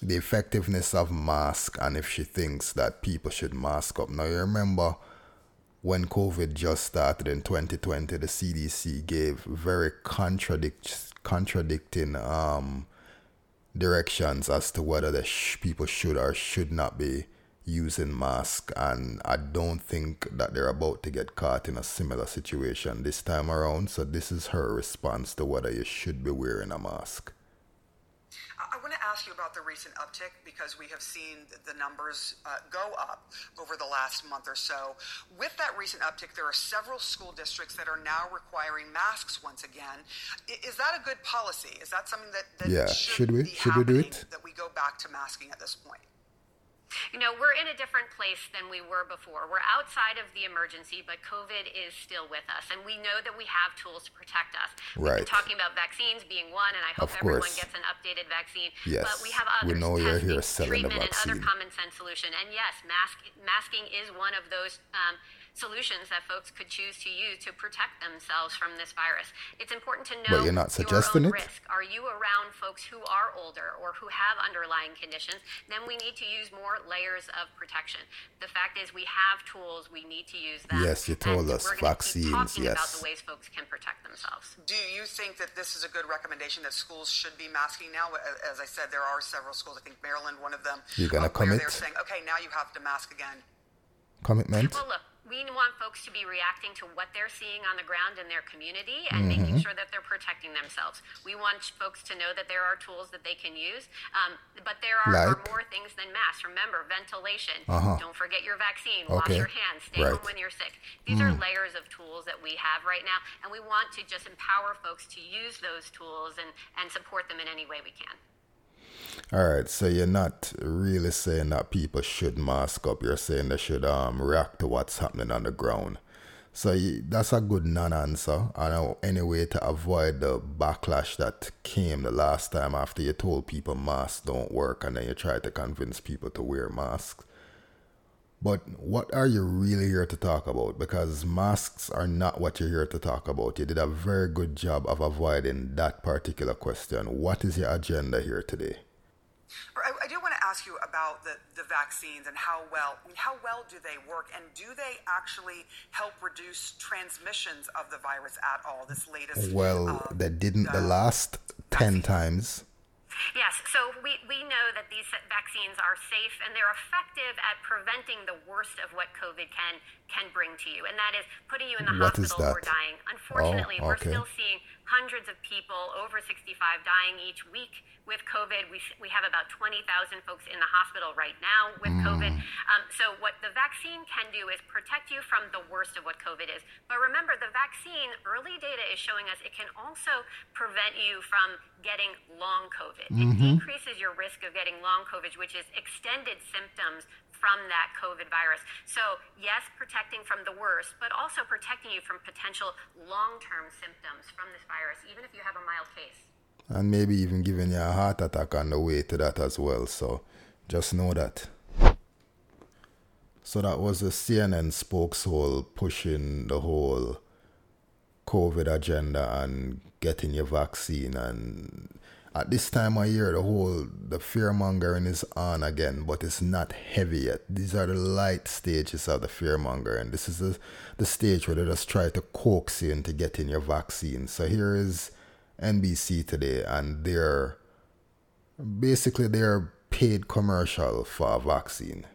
Speaker 1: the effectiveness of mask and if she thinks that people should mask up. Now, you remember when COVID just started in 2020, the CDC gave very contradict contradicting um, directions as to whether the sh- people should or should not be using mask and I don't think that they're about to get caught in a similar situation this time around. So this is her response to whether you should be wearing a mask.
Speaker 21: I want to ask you about the recent uptick because we have seen the numbers uh, go up over the last month or so. With that recent uptick, there are several school districts that are now requiring masks once again. Is that a good policy? Is that something that, that
Speaker 1: yeah?
Speaker 21: Should,
Speaker 1: should we should we do it?
Speaker 21: That we go back to masking at this point.
Speaker 22: You know, we're in a different place than we were before. We're outside of the emergency, but COVID is still with us. And we know that we have tools to protect us.
Speaker 1: Right.
Speaker 22: Talking about vaccines being one, and I hope everyone gets an updated vaccine.
Speaker 1: Yes.
Speaker 22: But we have others.
Speaker 1: We know you're here selling
Speaker 22: treatment, and other common sense solution. And yes, mask, masking is one of those um, solutions that folks could choose to use to protect themselves from this virus. It's important to know
Speaker 1: but you're not suggesting it?
Speaker 22: risk. Are you folks who are older or who have underlying conditions? Then we need to use more layers of protection. The fact is, we have tools. We need to use them.
Speaker 1: Yes, you told
Speaker 22: and
Speaker 1: us
Speaker 22: we're
Speaker 1: vaccines.
Speaker 22: Keep
Speaker 1: yes.
Speaker 22: about the ways folks can protect themselves.
Speaker 21: Do you think that this is a good recommendation that schools should be masking now? As I said, there are several schools. I think Maryland, one of them.
Speaker 1: You're gonna
Speaker 21: uh, where
Speaker 1: commit?
Speaker 21: They're saying, okay, now you have to mask again.
Speaker 1: Commitment.
Speaker 22: Well, look, we want folks to be reacting to what they're seeing on the ground in their community and
Speaker 1: Mhm.
Speaker 22: making sure that they're protecting themselves. We want folks to know that there are tools that they can use, um, but there are, are more things than masks. Remember, ventilation.
Speaker 1: Uh-huh.
Speaker 22: Don't forget your vaccine. Wash your hands. Stay
Speaker 1: Right.
Speaker 22: home when you're sick. These are
Speaker 1: Mm.
Speaker 22: layers of tools that we have right now, and we want to just empower folks to use those tools and, and support them in any way we can.
Speaker 1: All right, so you're not really saying that people should mask up. You're saying they should um react to what's happening on the ground. So that's a good non-answer. I know any way to avoid the backlash that came the last time after you told people masks don't work, and then you tried to convince people to wear masks. But what are you really here to talk about? Because masks are not what you're here to talk about. You did a very good job of avoiding that particular question. What is your agenda here today?
Speaker 21: I, I do want to ask you about the, the vaccines and how well how well do they work and do they actually help reduce transmissions of the virus at all? This latest
Speaker 1: well, uh, they didn't uh, the last ten times.
Speaker 22: Yes, so we, we know that these vaccines are safe and they're effective at preventing the worst of what COVID can can bring to you, and that is putting you in the
Speaker 1: what
Speaker 22: hospital or dying. Unfortunately, oh, okay. we're still seeing hundreds of people over 65 dying each week with COVID. We, we have about 20,000 folks in the hospital right now with mm. COVID. Um, so, what the vaccine can do is protect you from the worst of what COVID is. But remember, the vaccine, early data is showing us it can also prevent you from getting long COVID. Mm-hmm. It decreases your risk of getting long COVID, which is extended symptoms from that COVID virus. So, yes, protecting from the worst, but also protecting you from potential long term symptoms from this virus, even if you have a mild case.
Speaker 1: And maybe even giving you a heart attack on the way to that as well. So, just know that. So, that was the CNN spokeshole pushing the whole COVID agenda and getting your vaccine and at this time of year, the whole the fear mongering is on again, but it's not heavy yet. These are the light stages of the fear mongering. This is the, the stage where they just try to coax you into getting your vaccine. So here is NBC today, and they're basically their paid commercial for a vaccine.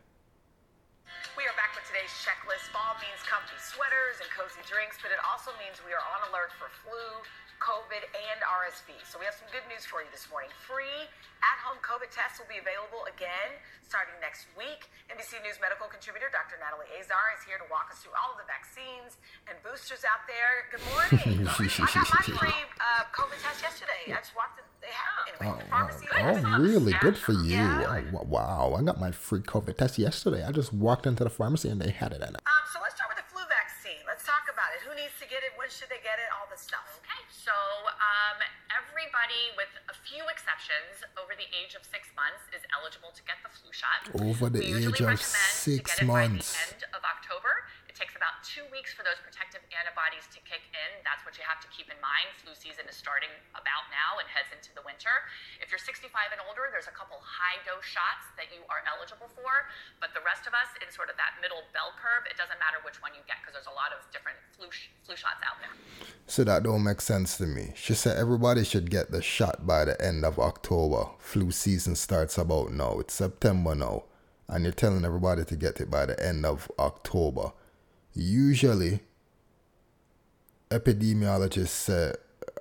Speaker 23: We are back with today's checklist. Fall means comfy sweaters and cozy drinks, but it also means we are on alert for flu COVID, and RSV. So we have some good news for you this morning. Free at-home COVID tests will be available again starting next week. NBC News medical contributor Dr. Natalie Azar is here to walk us through all of the vaccines and boosters out there. Good morning. <laughs> I got my free uh, COVID test yesterday. I just walked in. They have anyway.
Speaker 1: Oh, pharmacy oh really? Good for you. Yeah. Oh, wow. I got my free COVID test yesterday. I just walked into the pharmacy and they had it in it.
Speaker 23: Um, so let's start with the flu vaccine. Let's talk about it. Who needs to get it? When should they get it? All this stuff.
Speaker 24: Okay. So um, everybody, with a few exceptions, over the age of six months is eligible to get the flu shot.
Speaker 1: Over the
Speaker 24: we
Speaker 1: age of six months.
Speaker 24: By the end of October takes about two weeks for those protective antibodies to kick in. That's what you have to keep in mind. Flu season is starting about now and heads into the winter. If you're 65 and older, there's a couple high dose shots that you are eligible for. But the rest of us, in sort of that middle bell curve, it doesn't matter which one you get because there's a lot of different flu, sh- flu shots out there.
Speaker 1: So that don't make sense to me. She said everybody should get the shot by the end of October. Flu season starts about now. It's September now. And you're telling everybody to get it by the end of October usually epidemiologists say,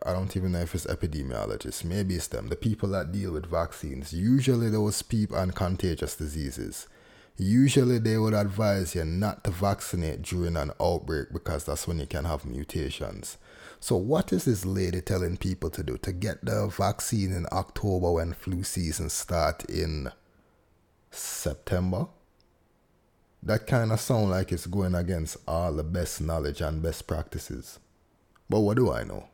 Speaker 1: I don't even know if it's epidemiologists, maybe it's them, the people that deal with vaccines, usually those people and contagious diseases, usually they would advise you not to vaccinate during an outbreak because that's when you can have mutations. So, what is this lady telling people to do? To get the vaccine in October when flu season start in September? That kind of sound like it's going against all the best knowledge and best practices. But what do I know?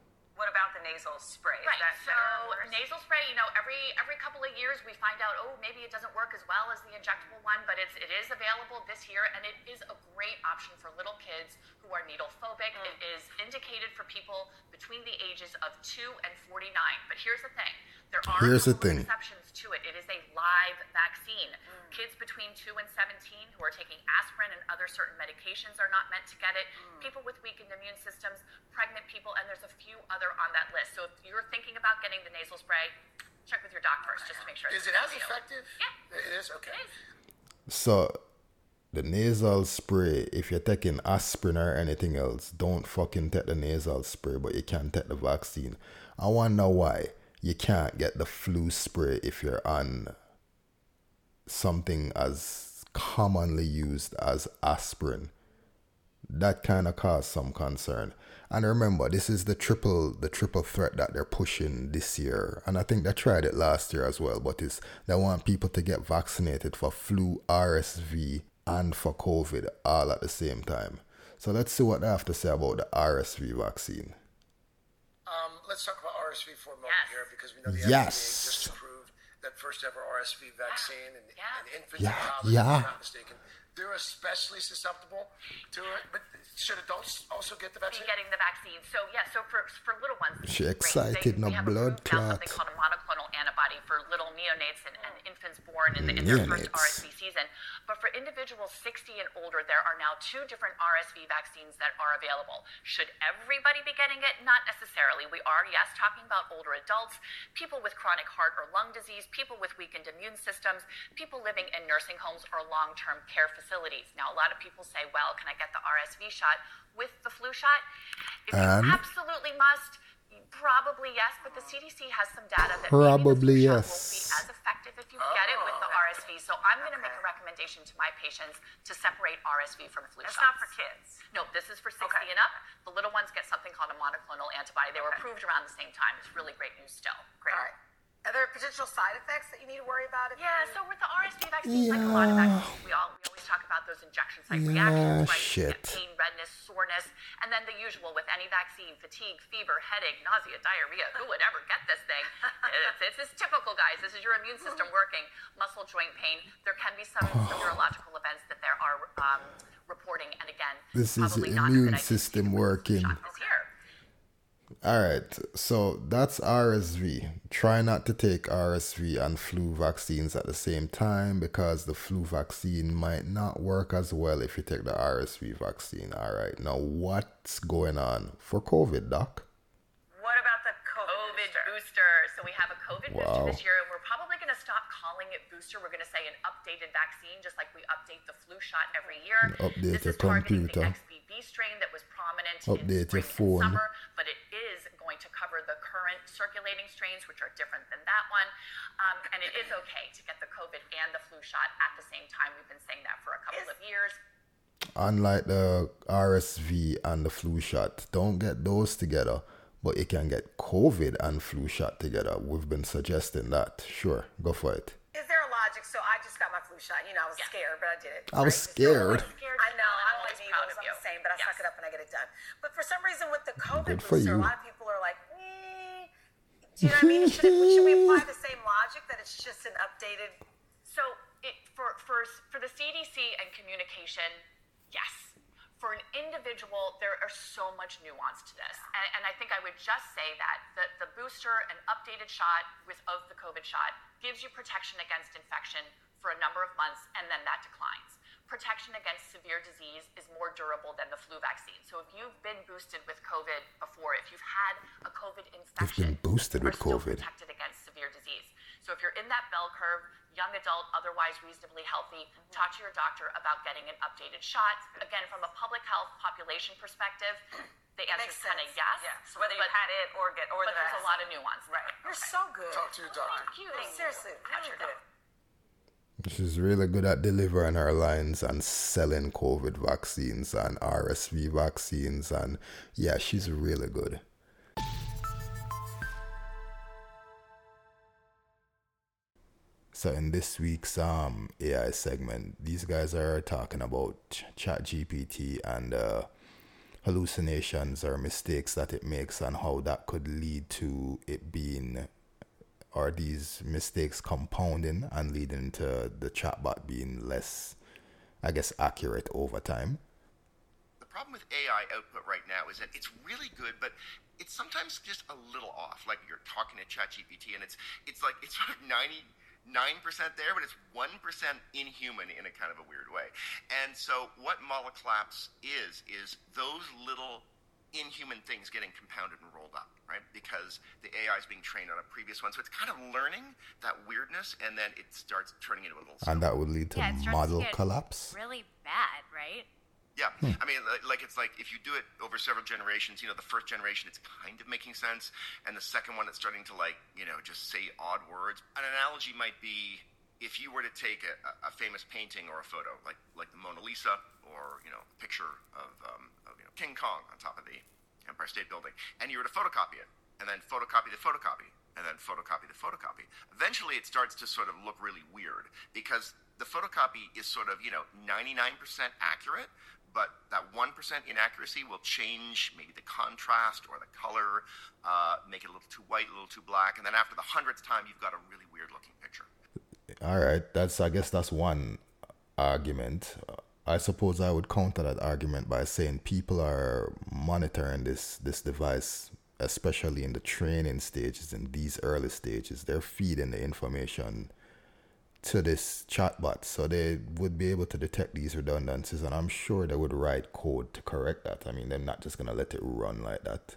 Speaker 24: Well as the injectable one, but it's it is available this year, and it is a great option for little kids who are needle phobic. Mm. It is indicated for people between the ages of two and forty nine. But here's the thing: there are
Speaker 1: here's the thing.
Speaker 24: exceptions to it. It is a live vaccine. Mm. Kids between 2 and 17 who are taking aspirin and other certain medications are not meant to get it. Mm. People with weakened immune systems, pregnant people, and there's a few other on that list. So if you're thinking about getting the nasal spray, check with your doc first just to make sure.
Speaker 23: Is it as effective?
Speaker 24: Yeah.
Speaker 23: It is? Okay. It is.
Speaker 1: So the nasal spray, if you're taking aspirin or anything else, don't fucking take the nasal spray, but you can take the vaccine. I wonder why you can't get the flu spray if you're on something as commonly used as aspirin. that kind of caused some concern. And remember, this is the triple the triple threat that they're pushing this year. And I think they tried it last year as well, but it's they want people to get vaccinated for flu, RSV, and for COVID all at the same time. So let's see what they have to say about the RSV vaccine.
Speaker 25: Um, let's talk about RSV for a moment
Speaker 22: Yes.
Speaker 25: here because we know the
Speaker 1: Yes.
Speaker 25: FDA just approved that first ever RSV vaccine and, and infants
Speaker 1: Yeah,
Speaker 25: and toddlers,
Speaker 1: yeah.
Speaker 25: if I'm not mistaken. They're especially susceptible to it, but should adults also get the
Speaker 24: be
Speaker 25: vaccine?
Speaker 24: getting the vaccine. So yeah, so for for little ones,
Speaker 1: She
Speaker 24: great.
Speaker 1: excited, no
Speaker 24: we have
Speaker 1: blood
Speaker 24: approved now
Speaker 1: clot.
Speaker 24: something called a monoclonal antibody for little neonates and, and infants born in, the, in their first RSV season. But for individuals 60 and older, there are now two different RSV vaccines that are available. Should everybody be getting it? Not necessarily. We are, yes, talking about older adults, people with chronic heart or lung disease, people with weakened immune systems, people living in nursing homes or long term care facilities. Now, a lot of people say, well, can I get the RSV shot with the flu shot? If
Speaker 1: And?
Speaker 24: you absolutely must, probably yes, but the CDC has some data that
Speaker 1: Probably
Speaker 24: maybe the flu shot
Speaker 1: yes.
Speaker 24: won't be as effective if you get it with the oh. RSV. So I'm going to make a recommendation to my patients to separate RSV from flu
Speaker 22: It's
Speaker 24: shots.
Speaker 22: not for kids.
Speaker 24: No, this is for 60 and up. The little ones get something called a monoclonal antibody. They were approved around the same time. It's really great news still.
Speaker 22: Great. All right. Are there potential side effects that you need to worry about? If
Speaker 24: Yeah, so with the RSV vaccine, like a lot of vaccines, we all we always talk about those injection site
Speaker 1: Yeah,
Speaker 24: reactions, right?
Speaker 1: Shit.
Speaker 24: pain, redness, soreness, and then the usual with any vaccine: fatigue, fever, headache, nausea, diarrhea. Who would ever get this thing? <laughs> it's, it's, it's typical, guys. This is your immune system working. Muscle joint pain. There can be some, some <sighs> neurological events that there are um, reporting, and again,
Speaker 1: This is
Speaker 24: probably
Speaker 1: the
Speaker 24: not a
Speaker 1: immune
Speaker 24: good idea
Speaker 1: system working.
Speaker 24: This year.
Speaker 1: All right, so that's RSV. Try not to take RSV and flu vaccines at the same time because the flu vaccine might not work as well if you take the RSV vaccine. All right, now what's going on for COVID, Doc?
Speaker 22: What about the COVID,
Speaker 24: COVID booster. So we have a COVID
Speaker 1: Wow.
Speaker 24: booster this year, and we're probably going to stop calling it booster. We're going to say an updated vaccine, just like we update the flu shot every year.
Speaker 1: Update
Speaker 24: this
Speaker 1: your
Speaker 24: is targeting
Speaker 1: computer.
Speaker 24: the XBB strain that was prominent
Speaker 1: Update
Speaker 24: in
Speaker 1: your phone.
Speaker 24: and summer, but it is going to cover the current circulating strains, which are different than that one. Um, and it is okay to get the COVID and the flu shot at the same time. We've been saying that for a couple of years.
Speaker 1: Unlike the RSV and the flu shot, don't get those together, but you can get COVID and flu shot together. We've been suggesting that. Sure, go for it.
Speaker 22: Is there a logic? So I just got my flu shot. You know, I was scared, but I did it.
Speaker 1: I was scared.
Speaker 22: I know. I'm like Eagles. I'm the same, but I suck it up and I get it done. But for some reason, with the COVID
Speaker 1: Good
Speaker 22: booster,
Speaker 1: you.
Speaker 22: a lot of people are like. Do you know what I mean? Should, it, should we apply the same logic that it's just an updated?
Speaker 24: So it, for, for, for the CDC and communication, yes. For an individual, there are so much nuance to this. And, and I think I would just say that the, the booster, an updated shot with, of the COVID shot, gives you protection against infection for a number of months, and then that declines. Protection against severe disease is more durable than the flu vaccine. So if you've been boosted with COVID before, if you've had a COVID infection, You've
Speaker 1: been boosted
Speaker 24: are
Speaker 1: with
Speaker 24: still
Speaker 1: COVID.
Speaker 24: protected against severe disease. So if you're in that bell curve, young adult, otherwise reasonably healthy, mm-hmm. talk to your doctor about getting an updated shot. Again, from a public health population perspective, the answer is kind of
Speaker 22: sense.
Speaker 24: yes.
Speaker 22: Yeah. So whether you've had it or get or
Speaker 24: but
Speaker 22: the
Speaker 24: there's a lot of nuance. Right.
Speaker 22: You're so good.
Speaker 25: Talk to your doctor.
Speaker 22: Thank you. Seriously, really good.
Speaker 1: She's really good at delivering her lines and selling COVID vaccines and RSV vaccines. And yeah, she's really good. So in this week's um AI segment, these guys are talking about Ch- ChatGPT and uh, hallucinations or mistakes that it makes and how that could lead to it being or these mistakes compounding and leading to the chatbot being less, I guess, accurate over time.
Speaker 26: The problem with AI output right now is that it's really good, but it's sometimes just a little off. Like you're talking to ChatGPT, and it's it's like it's <laughs> sort of ninety nine percent there, but it's one percent inhuman in a kind of a weird way. And so, what Model is is those little inhuman things getting compounded and rolled up, right? Because the AI is being trained on a previous one, so it's kind of learning that weirdness, and then it starts turning into a little.
Speaker 1: And that would lead to
Speaker 27: Yeah, it starts to
Speaker 1: model
Speaker 27: get
Speaker 1: collapse.
Speaker 27: Really bad, right?
Speaker 26: Yeah,
Speaker 1: Hmm.
Speaker 26: I mean, like it's like if you do it over several generations, you know, the first generation it's kind of making sense, and the second one it's starting to like, you know, just say odd words. An analogy might be if you were to take a, a, famous painting or a photo, like like the Mona Lisa, or you know, a picture of, um, of you know, King Kong on top of the Empire State Building, and you were to photocopy it, and then photocopy the photocopy, and then photocopy the photocopy, eventually it starts to sort of look really weird because the photocopy is sort of you know 99% accurate, but that 1% inaccuracy will change maybe the contrast or the color, uh, make it a little too white, a little too black, and then after the hundredth time, you've got a really weird looking picture.
Speaker 1: All right that's i guess that's one argument i suppose i would counter that argument by saying people are monitoring this this device especially in the training stages in these early stages. They're feeding the information to this chatbot so they would be able to detect these redundancies and i'm sure they would write code to correct that. I mean they're not just going to let it run like that.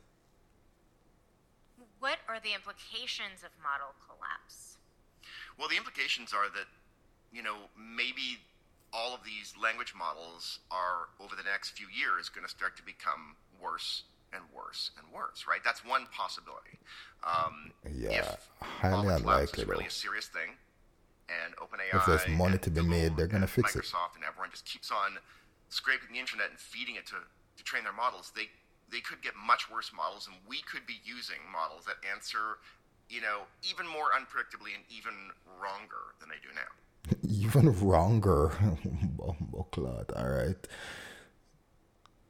Speaker 27: What are the implications of model collapse?
Speaker 26: Well, the implications are that, you know, maybe all of these language models are over the next few years going to start to become worse and worse and worse, right? That's one possibility. Um,
Speaker 1: yeah, highly unlikely.
Speaker 26: Is really a serious thing, and OpenAI.
Speaker 1: If there's money to be
Speaker 26: Google
Speaker 1: made, they're going to fix
Speaker 26: Microsoft
Speaker 1: it.
Speaker 26: Microsoft and everyone just keeps on scraping the internet and feeding it to, to train their models. They they could get much worse models, and we could be using models that answer you know, even more unpredictably and even wronger than they do now. <laughs>
Speaker 1: even wronger. <laughs> Bumbleclot, all right.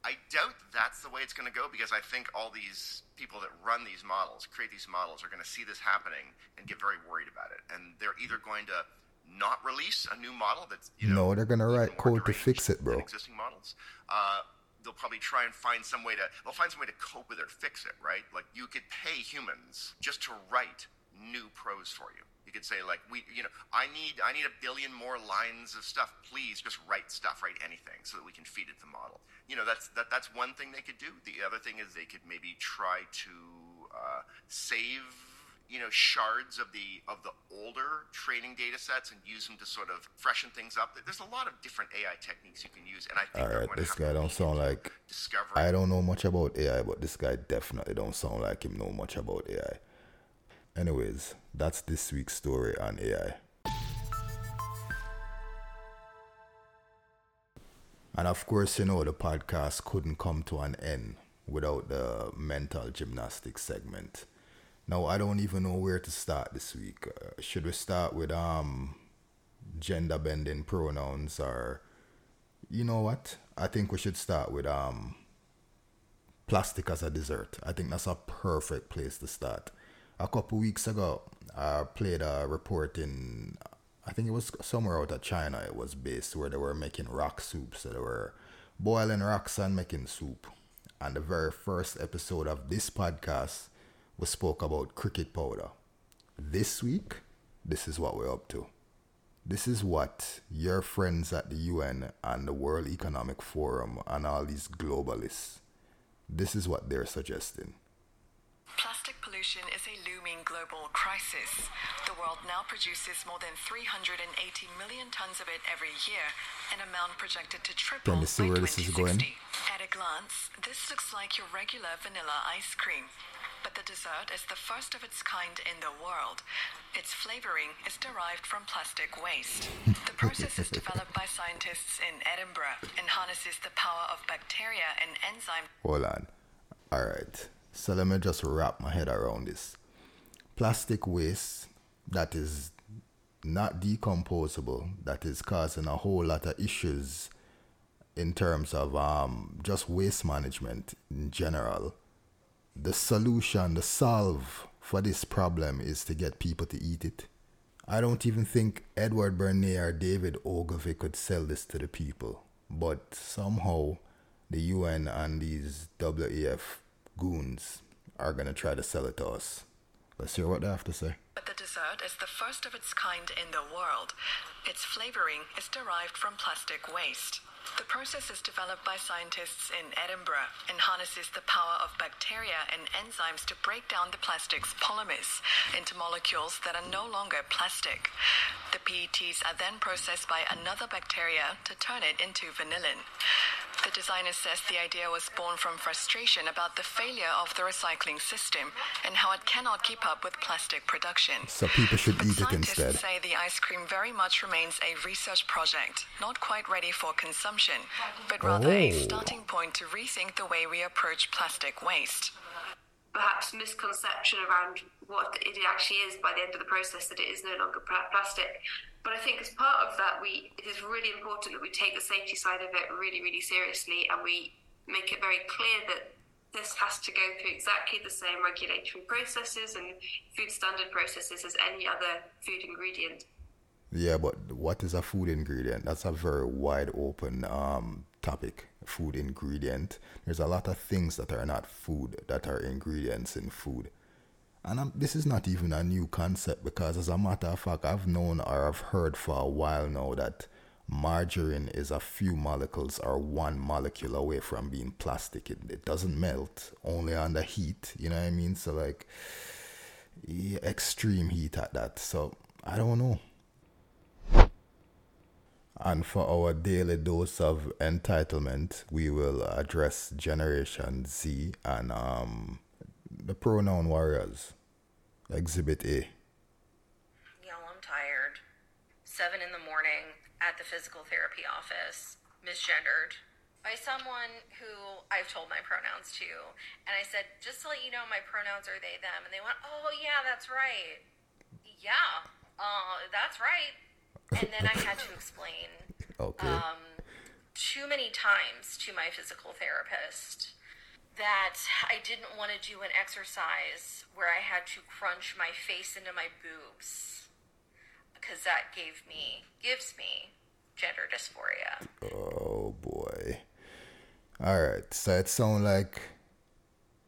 Speaker 26: I doubt that's the way it's going to go because I think all these people that run these models, create these models, are going to see this happening and get very worried about it. And they're either going to not release a new model that's you know,
Speaker 1: no, they're going to write code to fix it, bro.
Speaker 26: Existing models, uh, they'll probably try and find some way to they'll find some way to cope with it or fix it, right? Like you could pay humans just to write new prose for you. Could say like we you know, I need I need a billion more lines of stuff. Please just write stuff, write anything so that we can feed it the model. You know, that's that that's one thing they could do. The other thing is they could maybe try to uh, save you know shards of the of the older training data sets and use them to sort of freshen things up. There's a lot of different AI techniques you can use, and I think
Speaker 1: all right, this guy don't sound like I don't know much about AI, but this guy definitely don't sound like him know much about AI. Anyways, that's this week's story on AI. And of course, you know, the podcast couldn't come to an end without the mental gymnastics segment. Now I don't even know where to start this week. Uh, should we start with um gender bending pronouns or you know what? I think we should start with um plastic as a dessert. I think that's a perfect place to start. A couple weeks ago, I played a report in I think it was somewhere out of China it was based where they were making rock soup. So they were boiling rocks and making soup. And the very first episode of this podcast we spoke about cricket powder. This week, this is what we're up to. This is what your friends at the UN and the World Economic Forum and all these globalists, this is what they're suggesting.
Speaker 28: Plastic pollution is a looming global crisis. The world now produces more than 380 million tons of it every year, an amount projected to triple
Speaker 1: Can you see where this is going?
Speaker 28: At a glance, this looks like your regular vanilla ice cream but the dessert is the first of its kind in the world. Its flavoring is derived from plastic waste. The <laughs> process is developed by scientists in Edinburgh and harnesses the power of bacteria and enzymes.
Speaker 1: Hold on. All right. So let me just wrap my head around this. Plastic waste that is not decomposable, that is causing a whole lot of issues in terms of um, just waste management in general the solution, the solve for this problem is to get people to eat it. I don't even think Edward Bernays or David Ogilvy could sell this to the people. But somehow the UN and these WEF goons are going to try to sell it to us. Let's hear what they have to say.
Speaker 28: But the dessert is the first of its kind in the world. Its flavoring is derived from plastic waste. The process is developed by scientists in Edinburgh and harnesses the power of bacteria and enzymes to break down the plastic's polymers into molecules that are no longer plastic. The PETs are then processed by another bacteria to turn it into vanillin. The designer says the idea was born from frustration about the failure of the recycling system and how it cannot keep up with plastic production.
Speaker 1: So people should
Speaker 28: but
Speaker 1: eat it
Speaker 28: scientists
Speaker 1: instead.
Speaker 28: say the ice cream very much remains a research project, not quite ready for consumption, but rather a
Speaker 1: Oh.
Speaker 28: starting point to rethink the way we approach plastic waste.
Speaker 29: perhaps misconception around what it actually is by the end of the process that it is no longer plastic. But I think as part of that, we it is really important that we take the safety side of it really, really seriously, and we make it very clear that this has to go through exactly the same regulatory processes and food standard processes as any other food ingredient.
Speaker 1: Yeah, but what is a food ingredient? That's a very wide open um, topic. Food ingredient. There's a lot of things that are not food that are ingredients in food. And um, this is not even a new concept because, as a matter of fact, I've known or I've heard for a while now that margarine is a few molecules or one molecule away from being plastic. It, it doesn't melt, only under heat. You know what I mean? So, like, yeah, extreme heat at that. So, I don't know. And for our daily dose of entitlement, we will address Generation Z and um, the pronoun warriors. Exhibit A.
Speaker 30: Y'all, I'm tired. Seven in the morning at the physical therapy office, misgendered by someone who I've told my pronouns to. And I said, just to let you know, my pronouns are they, them. And they went, oh, yeah, that's right. Yeah, uh, that's right. And then I had to explain <laughs>
Speaker 1: Okay.
Speaker 30: um, too many times to my physical therapist that I didn't want to do an exercise where I had to crunch my face into my boobs because that gave me, gives me gender dysphoria.
Speaker 1: Oh boy. Alright, so it sounds like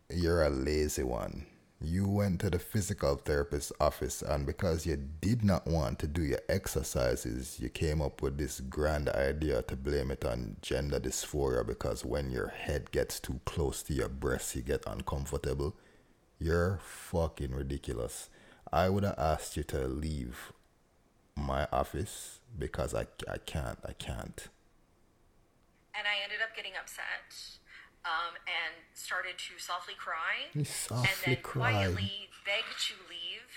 Speaker 1: you're a lazy one. You went to the physical therapist office, and because you did not want to do your exercises, you came up with this grand idea to blame it on gender dysphoria because when your head gets too close to your breast, you get uncomfortable. You're fucking ridiculous. I would have asked you to leave my office because I, I can't. I can't.
Speaker 30: And I ended up getting upset um, and started to softly cry.
Speaker 1: You
Speaker 30: and then
Speaker 1: cry.
Speaker 30: quietly beg to leave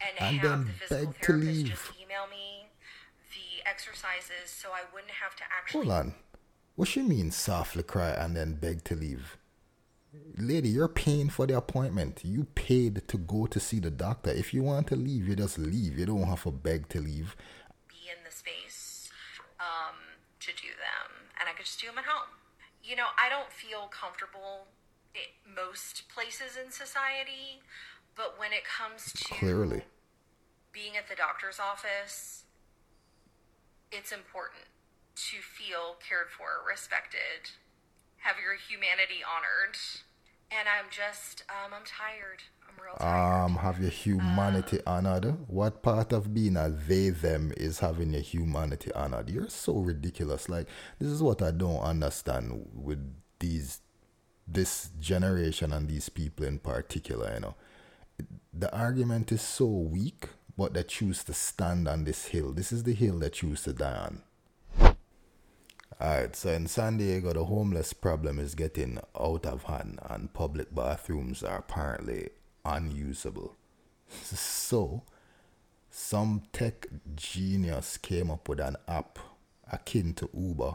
Speaker 30: and,
Speaker 1: And
Speaker 30: have
Speaker 1: then
Speaker 30: the physical
Speaker 1: beg to
Speaker 30: therapist
Speaker 1: leave.
Speaker 30: just email me the exercises so I wouldn't have to actually
Speaker 1: Hold on. What she mean softly cry and then beg to leave? Lady, you're paying for the appointment. You paid to go to see the doctor. If you want to leave, you just leave. You don't have to beg to leave.
Speaker 30: be in the space um, to do them, and I could just do them at home. You know, I don't feel comfortable at most places in society, but when it comes to
Speaker 1: Clearly.
Speaker 30: being at the doctor's office, it's important to feel cared for, respected, have your humanity honored. And I'm just, um, I'm tired. I'm real tired.
Speaker 1: Um, have your humanity honored. What part of being a they them is having your humanity honored? You're so ridiculous. Like this is what I don't understand with these this generation and these people in particular, you know. The argument is so weak, but they choose to stand on this hill. This is the hill they choose to die on. Alright, so in San Diego, the homeless problem is getting out of hand, and public bathrooms are apparently unusable. So, some tech genius came up with an app akin to Uber,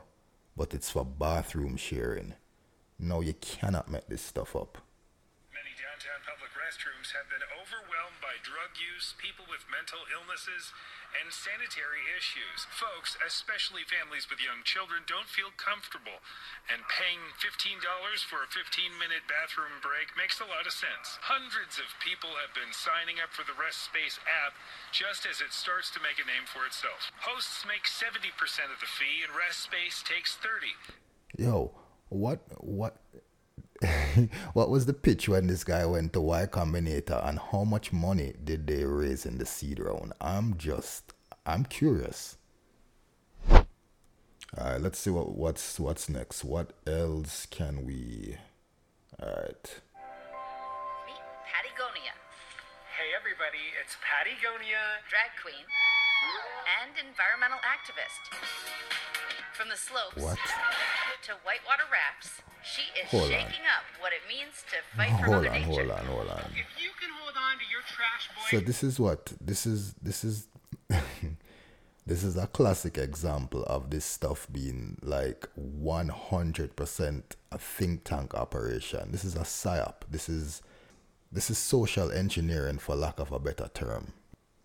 Speaker 1: but it's for bathroom sharing. No, you cannot make this stuff up.
Speaker 17: Many downtown public restrooms have been drug use, people with mental illnesses, and sanitary issues. Folks, especially families with young children, don't feel comfortable, and paying $15 for a 15 minute bathroom break makes a lot of sense. Hundreds of people have been signing up for the Rest Space app just as it starts to make a name for itself. Hosts make 70% of the fee, and Rest Space takes 30.
Speaker 1: Yo, what, what, <laughs> what was the pitch when this guy went to Y Combinator and how much money did they raise in the seed round? I'm just, I'm curious. Alright, let's see what what's what's next. What else can we Alright.
Speaker 24: Meet Pattie Gonia,
Speaker 17: Hey everybody, it's Pattie Gonia.
Speaker 24: drag queen,
Speaker 30: and environmental activist. From the slopes
Speaker 1: What?
Speaker 30: to whitewater rafts, she is
Speaker 1: Hold on.
Speaker 30: shaking up what it means to fight for
Speaker 1: Hold
Speaker 30: Mother
Speaker 1: on,
Speaker 30: Nature.
Speaker 1: hold on, hold on.
Speaker 31: If you can hold on to your trash boy.
Speaker 1: So this is what this is this is <laughs> this is a classic example of this stuff being like 100% a think tank operation. This is a psyop. This is this is social engineering for lack of a better term.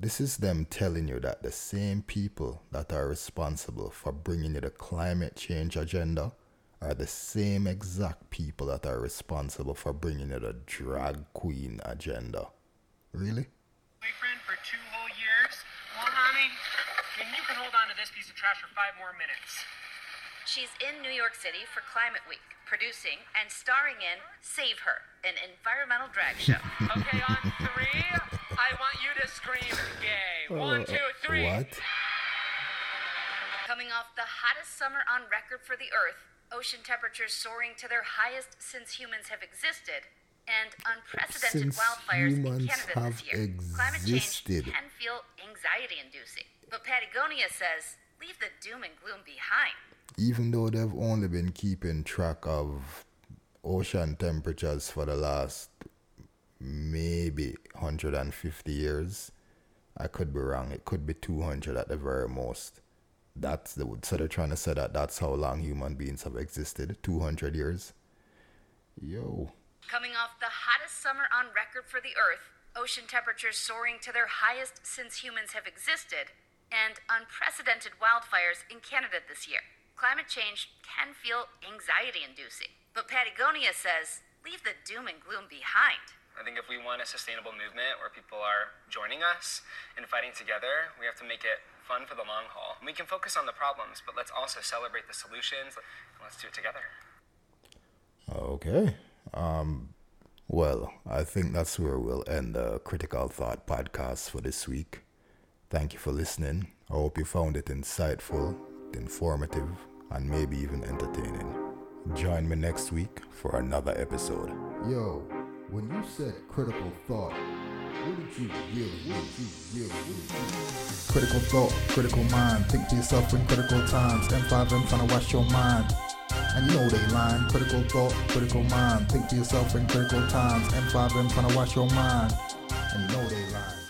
Speaker 1: This is them telling you that the same people that are responsible for bringing you the climate change agenda are the same exact people that are responsible for bringing you the drag queen agenda. Really?
Speaker 32: boyfriend for two whole years? Well, honey, then you can hold on to this piece of trash for five more minutes.
Speaker 30: She's in New York City for Climate Week, producing and starring in Save Her, an environmental drag show.
Speaker 32: Okay, on three, I want you to scream gay. One,
Speaker 1: Uh,
Speaker 32: two, three.
Speaker 1: What?
Speaker 30: Coming off the hottest summer on record for the Earth, ocean temperatures soaring to their highest since humans have existed, and unprecedented
Speaker 1: Since
Speaker 30: wildfires in Canada
Speaker 1: have
Speaker 30: this year. Existed. Climate change can feel anxiety inducing. But Pattie Gonia says, leave the doom and gloom behind.
Speaker 1: Even though they've only been keeping track of ocean temperatures for the last maybe 150 years, I could be wrong. It could be 200 at the very most. That's the so they're trying to say that that's how long human beings have existed 200 years. Yo.
Speaker 30: Coming off the hottest summer on record for the Earth, ocean temperatures soaring to their highest since humans have existed, and unprecedented wildfires in Canada this year. Climate change can feel anxiety inducing. But Pattie Gonia says, leave the doom and gloom behind.
Speaker 33: I think if we want a sustainable movement where people are joining us and fighting together, we have to make it fun for the long haul. We can focus on the problems, but let's also celebrate the solutions. Let's do it together.
Speaker 1: Okay. Um well, I think that's where we'll end the Critical Thought podcast for this week. Thank you for listening. I hope you found it insightful, informative, and maybe even entertaining. Join me next week for another episode. Yo, when you said critical thought, what did you really, what did you really, what
Speaker 34: Critical thought, critical mind. Think to yourself in critical times. MSM trying to wash your mind. And you know they lying. Critical thought, critical mind. Think to yourself in critical times. MSM trying to wash your mind. And you know they lying.